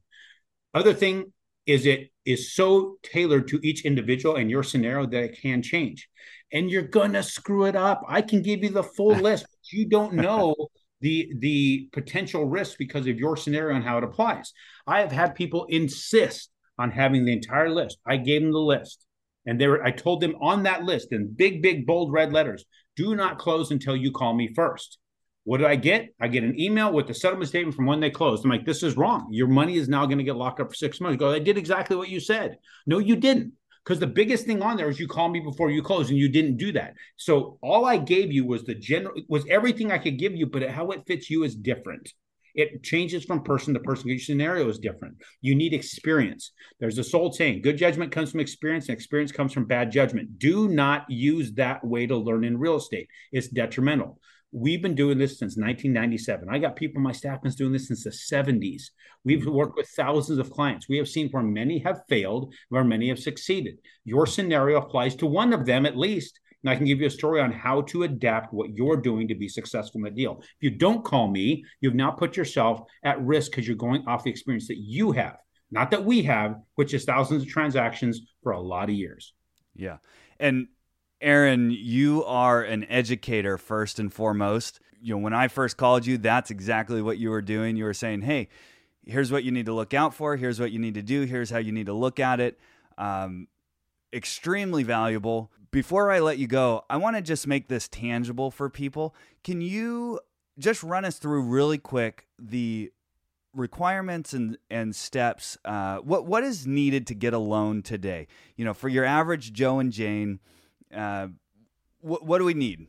Other thing is it is so tailored to each individual and your scenario that it can change. And you're gonna screw it up. I can give you the full list, but you don't know the the potential risks because of your scenario and how it applies. I have had people insist on having the entire list. I gave them the list. And they were, I told them on that list in big, big, bold red letters, do not close until you call me first. What did I get? I get an email with the settlement statement from when they closed. I'm like, this is wrong. Your money is now going to get locked up for six months. I go, I did exactly what you said. No, you didn't. Because the biggest thing on there is you call me before you close, and you didn't do that. So all I gave you was the general was everything I could give you, but how it fits you is different. It changes from person to person. Each scenario is different. You need experience. There's this old saying good judgment comes from experience, and experience comes from bad judgment. Do not use that way to learn in real estate, it's detrimental. We've been doing this since 1997. I got people, my staff been doing this since the 70s. We've mm-hmm. worked with thousands of clients. We have seen where many have failed, where many have succeeded. Your scenario applies to one of them at least. And I can give you a story on how to adapt what you're doing to be successful in the deal. If you don't call me, you've now put yourself at risk because you're going off the experience that you have, not that we have, which is thousands of transactions for a lot of years. Yeah. And Aaron, you are an educator first and foremost. You know, when I first called you, that's exactly what you were doing. You were saying, "Hey, here's what you need to look out for. Here's what you need to do. Here's how you need to look at it." Um, extremely valuable. Before I let you go, I want to just make this tangible for people. Can you just run us through really quick the requirements and and steps? Uh, what what is needed to get a loan today? You know, for your average Joe and Jane uh, what, what do we need?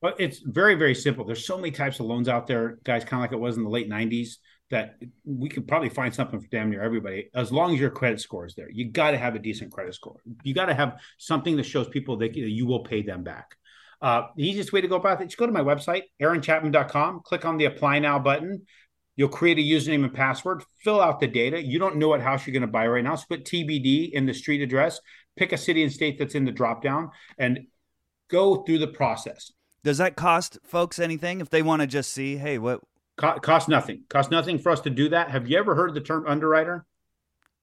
Well, it's very, very simple. There's so many types of loans out there, guys, kind of like it was in the late 90s, that we could probably find something for damn near everybody as long as your credit score is there. You got to have a decent credit score. You got to have something that shows people that you will pay them back. Uh, the easiest way to go about it, just go to my website, aaronchapman.com, click on the apply now button. You'll create a username and password, fill out the data. You don't know what house you're going to buy right now. So put TBD in the street address, pick a city and state that's in the drop down, and go through the process. Does that cost folks anything if they want to just see, hey, what? Co- cost nothing. Cost nothing for us to do that. Have you ever heard the term underwriter?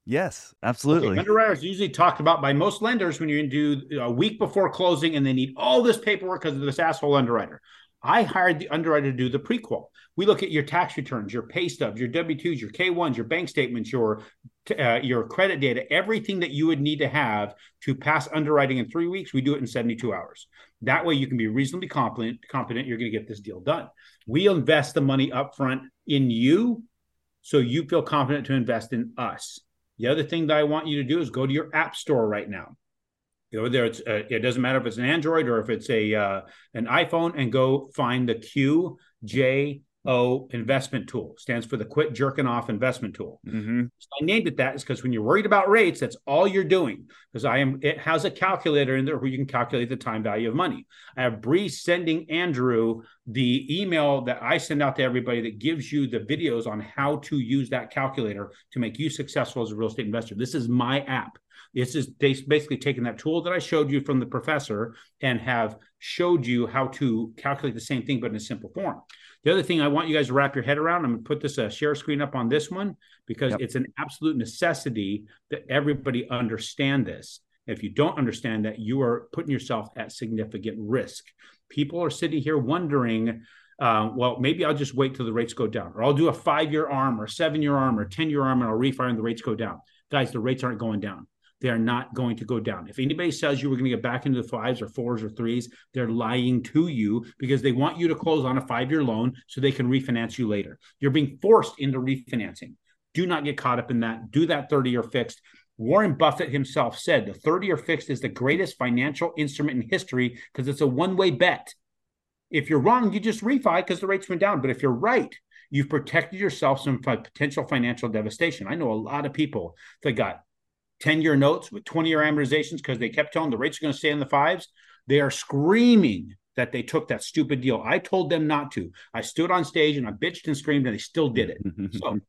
Yes, absolutely. Okay, underwriters usually talked about by most lenders when you're do a week before closing and they need all this paperwork because of this asshole underwriter. I hired the underwriter to do the prequal. We look at your tax returns, your pay stubs, your W twos, your K ones, your bank statements, your uh, your credit data, everything that you would need to have to pass underwriting in three weeks. We do it in seventy two hours. That way, you can be reasonably. Confident you're going to get this deal done. We invest the money upfront in you, so you feel confident to invest in us. The other thing that I want you to do is go to your app store right now you know there it's uh, it doesn't matter if it's an android or if it's a uh, an iphone and go find the qjo investment tool. Stands for the quit jerking off investment tool. Mm-hmm. so i named it that is because when you're worried about rates that's all you're doing because i am it has a calculator in there where you can calculate the time value of money. I have bree sending andrew the email that i send out to everybody that gives you the videos on how to use that calculator to make you successful as a real estate investor. This is my app it's just basically taken that tool that I showed you from the professor and have showed you how to calculate the same thing, but in a simple form. The other thing I want you guys to wrap your head around, I'm going to put this uh, share screen up on this one because yep. it's an absolute necessity that everybody understand this. If you don't understand that, you are putting yourself at significant risk. People are sitting here wondering, uh, well, maybe I'll just wait till the rates go down, or I'll do a five year arm, or seven year arm, or 10 year arm, and I'll refire and the rates go down. Guys, the rates aren't going down they are not going to go down. If anybody says you were going to get back into the fives or fours or threes, they're lying to you because they want you to close on a five year loan so they can refinance you later. You're being forced into refinancing. Do not get caught up in that. Do that 30 year fixed. Warren Buffett himself said the 30 year fixed is the greatest financial instrument in history because it's a one way bet. If you're wrong, you just refi because the rates went down. But if you're right, you've protected yourself from potential financial devastation. I know a lot of people that got 10 year notes with 20 year amortizations because they kept telling the rates are going to stay in the fives. They are screaming that they took that stupid deal. I told them not to. I stood on stage and I bitched and screamed and they still did it. so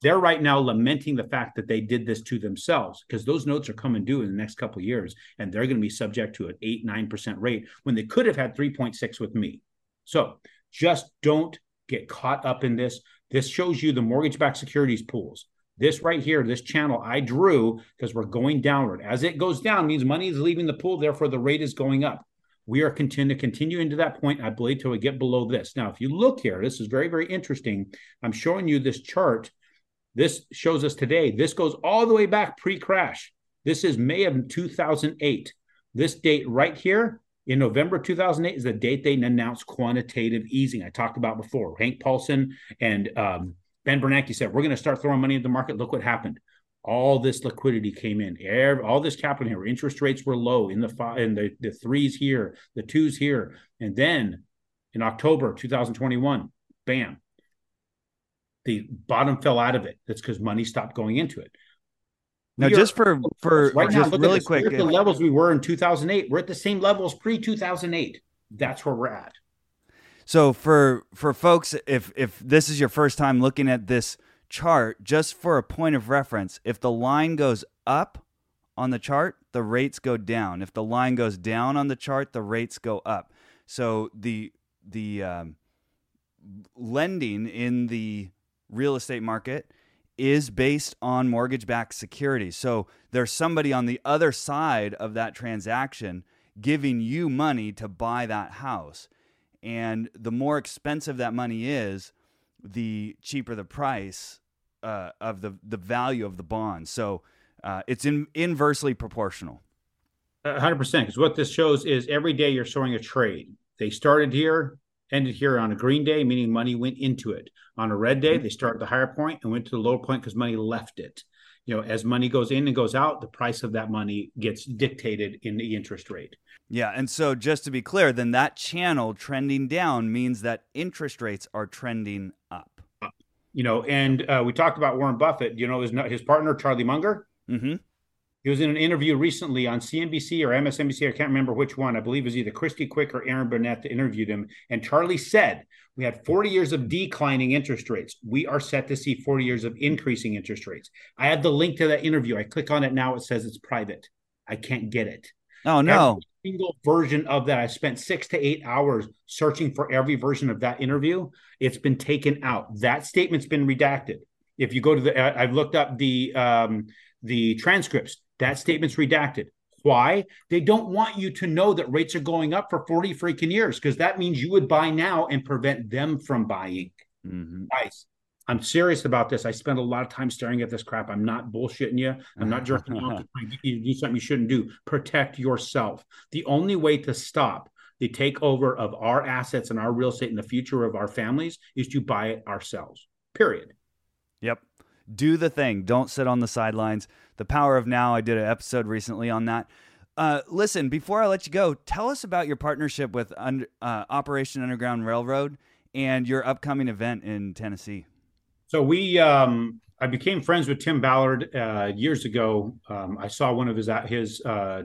they're right now lamenting the fact that they did this to themselves because those notes are coming due in the next couple of years and they're going to be subject to an 8 9% rate when they could have had 3.6 with me. So just don't get caught up in this. This shows you the mortgage backed securities pools. This right here, this channel I drew because we're going downward. As it goes down means money is leaving the pool, therefore the rate is going up. We are continue to continue into that point, I believe, till we get below this. Now, if you look here, this is very, very interesting. I'm showing you this chart. This shows us today. This goes all the way back pre-crash. This is May of 2008. This date right here in November 2008 is the date they announced quantitative easing. I talked about before. Hank Paulson and um, Ben Bernanke said, we're going to start throwing money into the market. Look what happened. All this liquidity came in. all this capital here. Interest rates were low in the five, in the, the threes here, the twos here. And then in October 2021, bam, The bottom fell out of it. That's because money stopped going into it. Now, We just are- for for right now, look really at this. quick, We're at the levels we were in 2008. We're at the same levels pre 2008. That's where we're at. So for for folks, if if this is your first time looking at this chart, just for a point of reference, if the line goes up on the chart, the rates go down. If the line goes down on the chart, the rates go up. So the the um, lending in the real estate market is based on mortgage-backed securities. So there's somebody on the other side of that transaction giving you money to buy that house and the more expensive that money is, the cheaper the price uh, of the the value of the bond. So uh, it's in, inversely proportional. hundred percent. Because what this shows is every day you're showing a trade. They started here, ended here on a green day, meaning money went into it. On a red day, they start at the higher point and went to the lower point because money left it. You know, as money goes in and goes out, the price of that money gets dictated in the interest rate. Yeah, and so just to be clear, then that channel trending down means that interest rates are trending up. You know, and uh, we talked about Warren Buffett. You know, his his partner Charlie Munger. Mm-hmm. He was in an interview recently on CNBC or MSNBC. I can't remember which one. I believe it was either Christy Quick or Erin Burnett that interviewed him. And Charlie said, We had 40 years of declining interest rates. We are set to see 40 years of increasing interest rates. I have the link to that interview. I click on it now. It says it's private. I can't get it. Oh no! Every single version of that, I spent six to eight hours searching for every version of that interview. It's been taken out. That statement's been redacted. If you go to the, I've looked up the um, the transcripts. That statement's redacted. Why? They don't want you to know that rates are going up for 40 freaking years because that means you would buy now and prevent them from buying. Mhm. Guys, I'm serious about this. I spend a lot of time staring at this crap. I'm not bullshitting you. I'm not jerking you off to try and get you to do something you shouldn't do. Protect yourself. The only way to stop the takeover of our assets and our real estate and the future of our families is to buy it ourselves. Period. Yep. Do the thing. Don't sit on the sidelines. The power of now. I did an episode recently on that. Uh, listen, before I let you go, tell us about your partnership with uh, Operation Underground Railroad and your upcoming event in Tennessee. So we, um, I became friends with Tim Ballard uh, years ago. Um, I saw one of his his uh,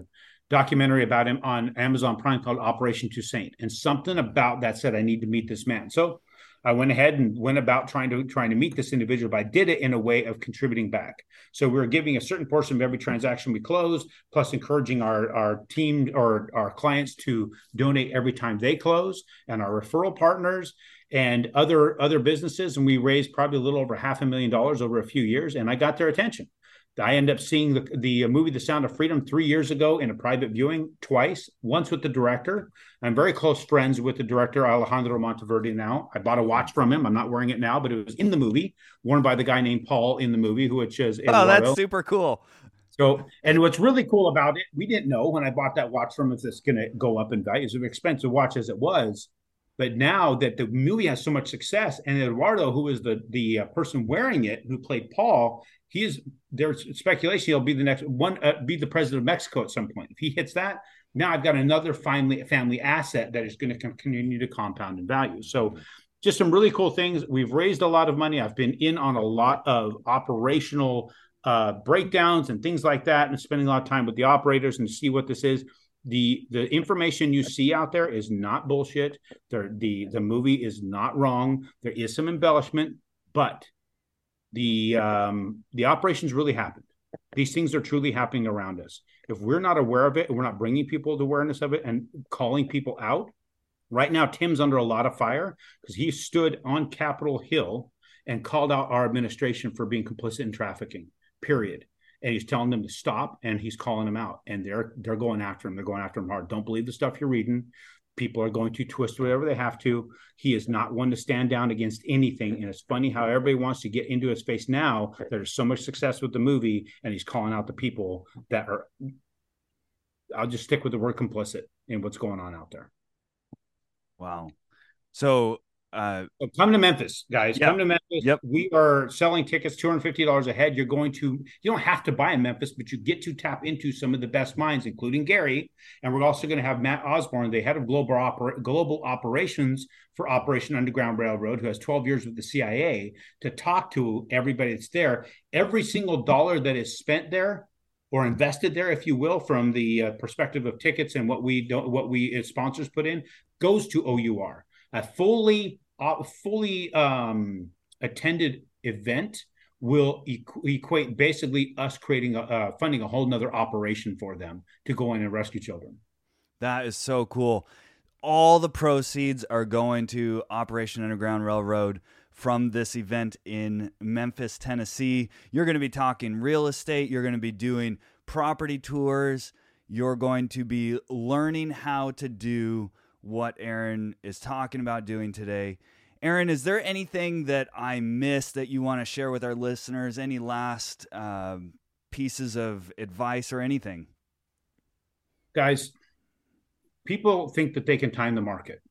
documentary about him on Amazon Prime called Operation Toussaint, and something about that said I need to meet this man. So I went ahead and went about trying to trying to meet this individual, but I did it in a way of contributing back. So we were giving a certain portion of every transaction we closed, plus encouraging our our team or our clients to donate every time they close, and our referral partners and other other businesses and we raised probably a little over half a million dollars over a few years and i got their attention i end up seeing the, the movie the sound of freedom three years ago in a private viewing twice once with the director i'm very close friends with the director alejandro monteverde now i bought a watch from him i'm not wearing it now but it was in the movie worn by the guy named paul in the movie who which is Oh, that's super cool. So, and what's really cool about it, we didn't know when I bought that watch from him if it's going to go up in value. It's an expensive watch as it was, but now that the movie has so much success, and Eduardo, who is the the uh, person wearing it, who played Paul, he is there's speculation he'll be the next one, uh, be the president of Mexico at some point. If he hits that, now I've got another family family asset that is going to continue to compound in value. So. Just some really cool things. We've raised a lot of money. I've been in on a lot of operational uh, breakdowns and things like that, and spending a lot of time with the operators and see what this is. The the information you see out there is not bullshit. The the movie is not wrong. There is some embellishment, but the um, the operations really happened. These things are truly happening around us. If we're not aware of it we're not bringing people to awareness of it and calling people out, right now Tim's under a lot of fire because he stood on Capitol Hill and called out our administration for being complicit in trafficking period. And he's telling them to stop and he's calling them out. And they're they're going after him. They're going after him hard. Don't believe the stuff you're reading. People are going to twist whatever they have to. He is not one to stand down against anything. And it's funny how everybody wants to get into his face now. There's so much success with the movie, and he's calling out the people that are I'll just stick with the word complicit in what's going on out there. Wow. So uh, so come to Memphis, guys. Come to Memphis. Yep. We are selling tickets $250 a head. You're going to, you don't have to buy in Memphis, but you get to tap into some of the best minds, including Gary. And we're also going to have Matt Osborne, the head of global, oper- global operations for Operation Underground Railroad, who has 12 years with the CIA, to talk to everybody that's there. Every single dollar that is spent there or invested there, if you will, from the uh, perspective of tickets and what we don't, what we as sponsors put in, goes to OUR. A fully, uh, fully um, attended event will equ- equate basically us creating a uh, funding a whole nother operation for them to go in and rescue children. That is so cool. All the proceeds are going to Operation Underground Railroad from this event in Memphis, Tennessee. You're going to be talking real estate, you're going to be doing property tours, you're going to be learning how to do what Aaron is talking about doing today. Aaron, is there anything that I missed that you want to share with our listeners? Any last uh, pieces of advice or anything? Guys, people think that they can time the market.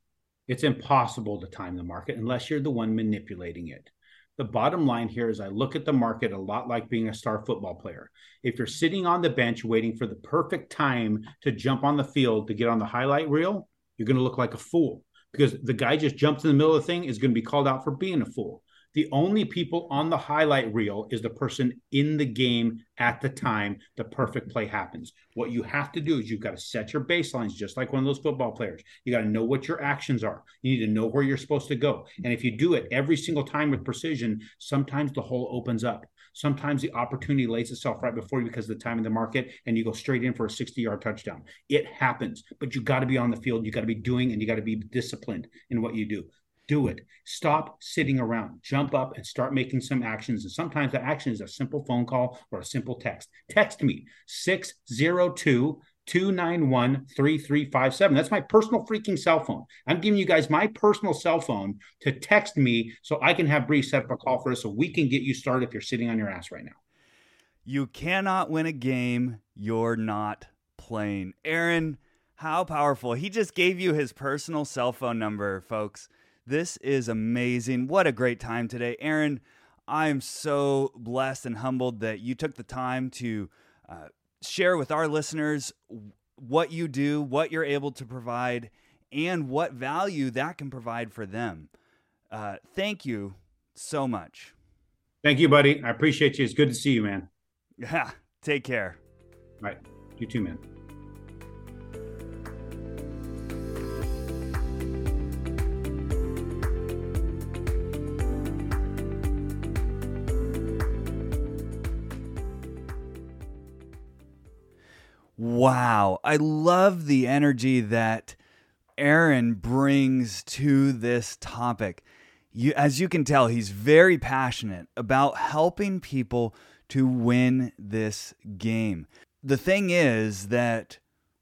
It's impossible to time the market unless you're the one manipulating it. The bottom line here is I look at the market a lot like being a star football player. If you're sitting on the bench waiting for the perfect time to jump on the field to get on the highlight reel, you're going to look like a fool because the guy just jumped in the middle of the thing is going to be called out for being a fool. The only people on the highlight reel is the person in the game at the time the perfect play happens. What you have to do is you've got to set your baselines just like one of those football players. You got to know what your actions are. You need to know where you're supposed to go. And if you do it every single time with precision, sometimes the hole opens up. Sometimes the opportunity lays itself right before you because of the time of the market and you go straight in for a 60 yard touchdown. It happens, but you got to be on the field. You got to be doing and you got to be disciplined in what you do do it. Stop sitting around. Jump up and start making some actions. And sometimes the action is a simple phone call or a simple text. Text me 602 291 3357. That's my personal freaking cell phone. I'm giving you guys my personal cell phone to text me so I can have Bree set up a call for us so we can get you started if you're sitting on your ass right now. You cannot win a game you're not playing. Aaron, how powerful. He just gave you his personal cell phone number, folks. This is amazing. What a great time today. Aaron, I am so blessed and humbled that you took the time to uh, share with our listeners what you do, what you're able to provide, and what value that can provide for them. Uh, thank you so much. Thank you, buddy. I appreciate you. It's good to see you, man. Yeah. Take care. All right. You too, man. Wow. I love the energy that Aaron brings to this topic. You, as you can tell, he's very passionate about helping people to win this game. The thing is that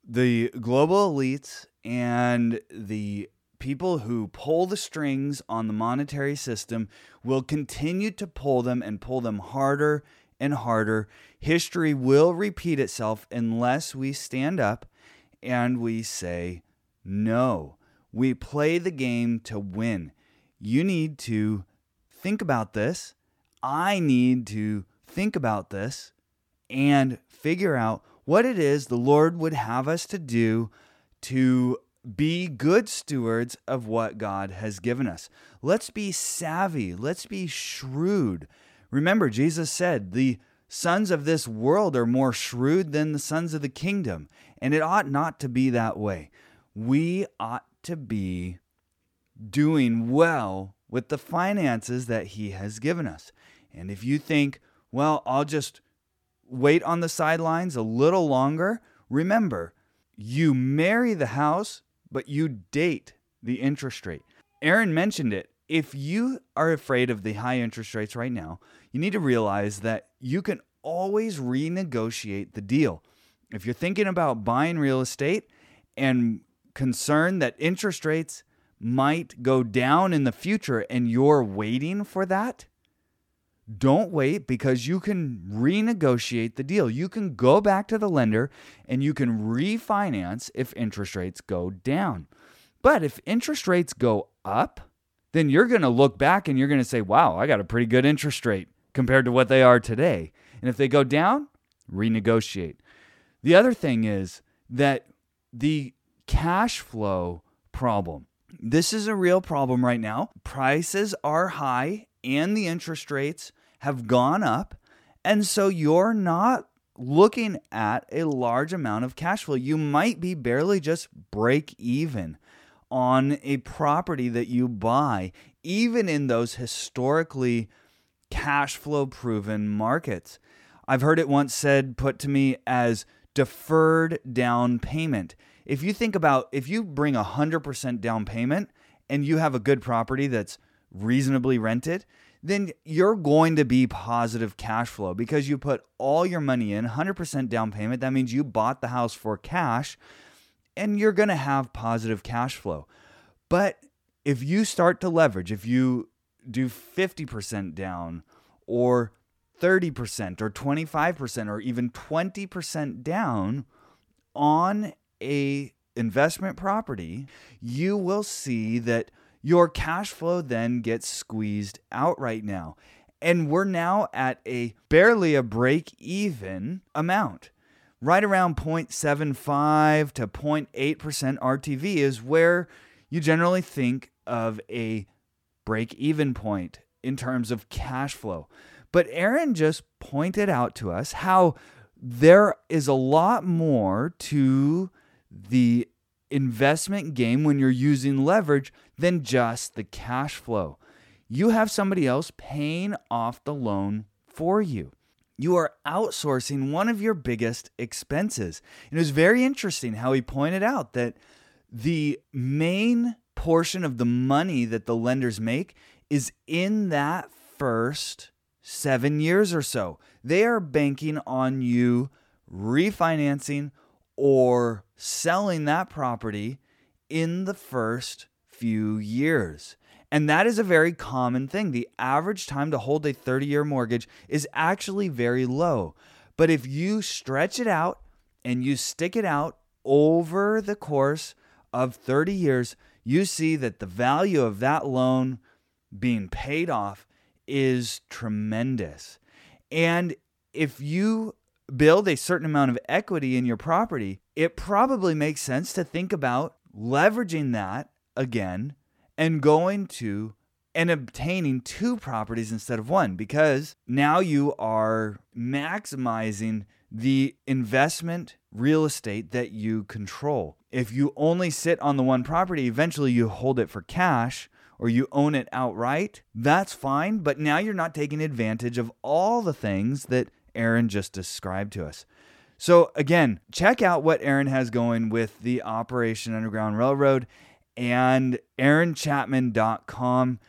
the global elites and the people who pull the strings on the monetary system will continue to pull them and pull them harder and harder. History will repeat itself unless we stand up and we say, no. We play the game to win. You need to think about this. I need to think about this and figure out what it is the Lord would have us to do to be good stewards of what God has given us. Let's be savvy. Let's be shrewd. Remember, Jesus said, the sons of this world are more shrewd than the sons of the kingdom. And it ought not to be that way. We ought to be doing well with the finances that He has given us. And if you think, well, I'll just wait on the sidelines a little longer, remember, you marry the house, but you date the interest rate. Aaron mentioned it. If you are afraid of the high interest rates right now, you need to realize that you can always renegotiate the deal. If you're thinking about buying real estate and concerned that interest rates might go down in the future and you're waiting for that, don't wait because you can renegotiate the deal. You can go back to the lender and you can refinance if interest rates go down. But if interest rates go up, then you're going to look back and you're going to say, wow, I got a pretty good interest rate compared to what they are today. And if they go down, renegotiate. The other thing is that the cash flow problem. This is a real problem right now. Prices are high and the interest rates have gone up. And so you're not looking at a large amount of cash flow. You might be barely just break even on a property that you buy, even in those historically cash flow proven markets. I've heard it once said, put to me as deferred down payment. If you think about if you bring a 100% down payment and you have a good property that's reasonably rented, then you're going to be positive cash flow because you put all your money in, 100% down payment. That means you bought the house for cash and you're going to have positive cash flow. But if you start to leverage, if you do 50% down or 30% or 25% or even 20% down on a investment property, you will see that your cash flow then gets squeezed out right now. And we're now at a barely a break even amount. Right around 0.75 to 0.8% RTV is where you generally think of a break even point in terms of cash flow. But Aaron just pointed out to us how there is a lot more to the investment game when you're using leverage than just the cash flow. You have somebody else paying off the loan for you. You are outsourcing one of your biggest expenses. And it was very interesting how he pointed out that the main portion of the money that the lenders make is in that first seven years or so. They are banking on you refinancing or selling that property in the first few years. And that is a very common thing. The average time to hold a 30 year mortgage is actually very low. But if you stretch it out and you stick it out over the course of 30 years, you see that the value of that loan being paid off is tremendous. And if you build a certain amount of equity in your property, it probably makes sense to think about leveraging that again and going to and obtaining two properties instead of one because now you are maximizing the investment real estate that you control. If you only sit on the one property, eventually you hold it for cash or you own it outright, that's fine. But now you're not taking advantage of all the things that Aaron just described to us. So, again, check out what Aaron has going with the Operation Underground Railroad and aaronchapman.com.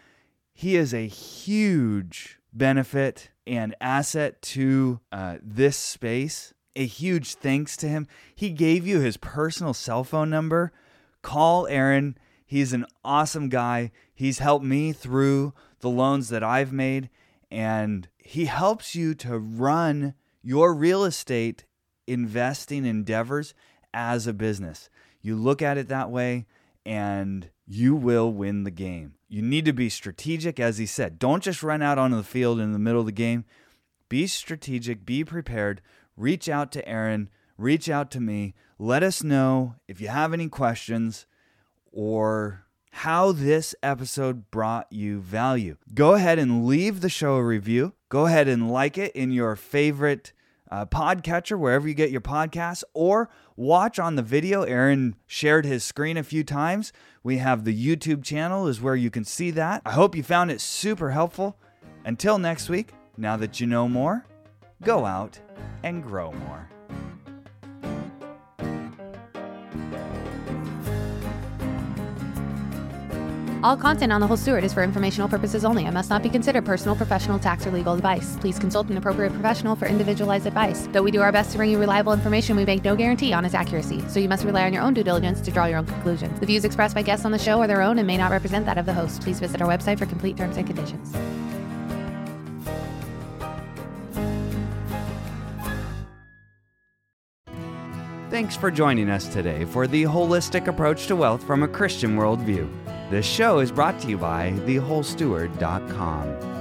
He is a huge benefit and asset to uh, this space. A huge thanks to him. He gave you his personal cell phone number. Call Aaron. He's an awesome guy. He's helped me through the loans that I've made, and he helps you to run your real estate investing endeavors as a business. You look at it that way, and you will win the game. You need to be strategic, as he said. Don't just run out onto the field in the middle of the game. Be strategic, be prepared. Reach out to Aaron, reach out to me. Let us know if you have any questions or how this episode brought you value. Go ahead and leave the show a review. Go ahead and like it in your favorite uh, podcatcher, wherever you get your podcasts, or watch on the video. Aaron shared his screen a few times. We have the YouTube channel, is where you can see that. I hope you found it super helpful. Until next week, now that you know more, go out and grow more. All content on The Whole Steward is for informational purposes only and must not be considered personal, professional, tax, or legal advice. Please consult an appropriate professional for individualized advice. Though we do our best to bring you reliable information, we make no guarantee on its accuracy, so you must rely on your own due diligence to draw your own conclusions. The views expressed by guests on the show are their own and may not represent that of the host. Please visit our website for complete terms and conditions. Thanks for joining us today for the holistic approach to wealth from a Christian worldview. This show is brought to you by thewholesteward.com.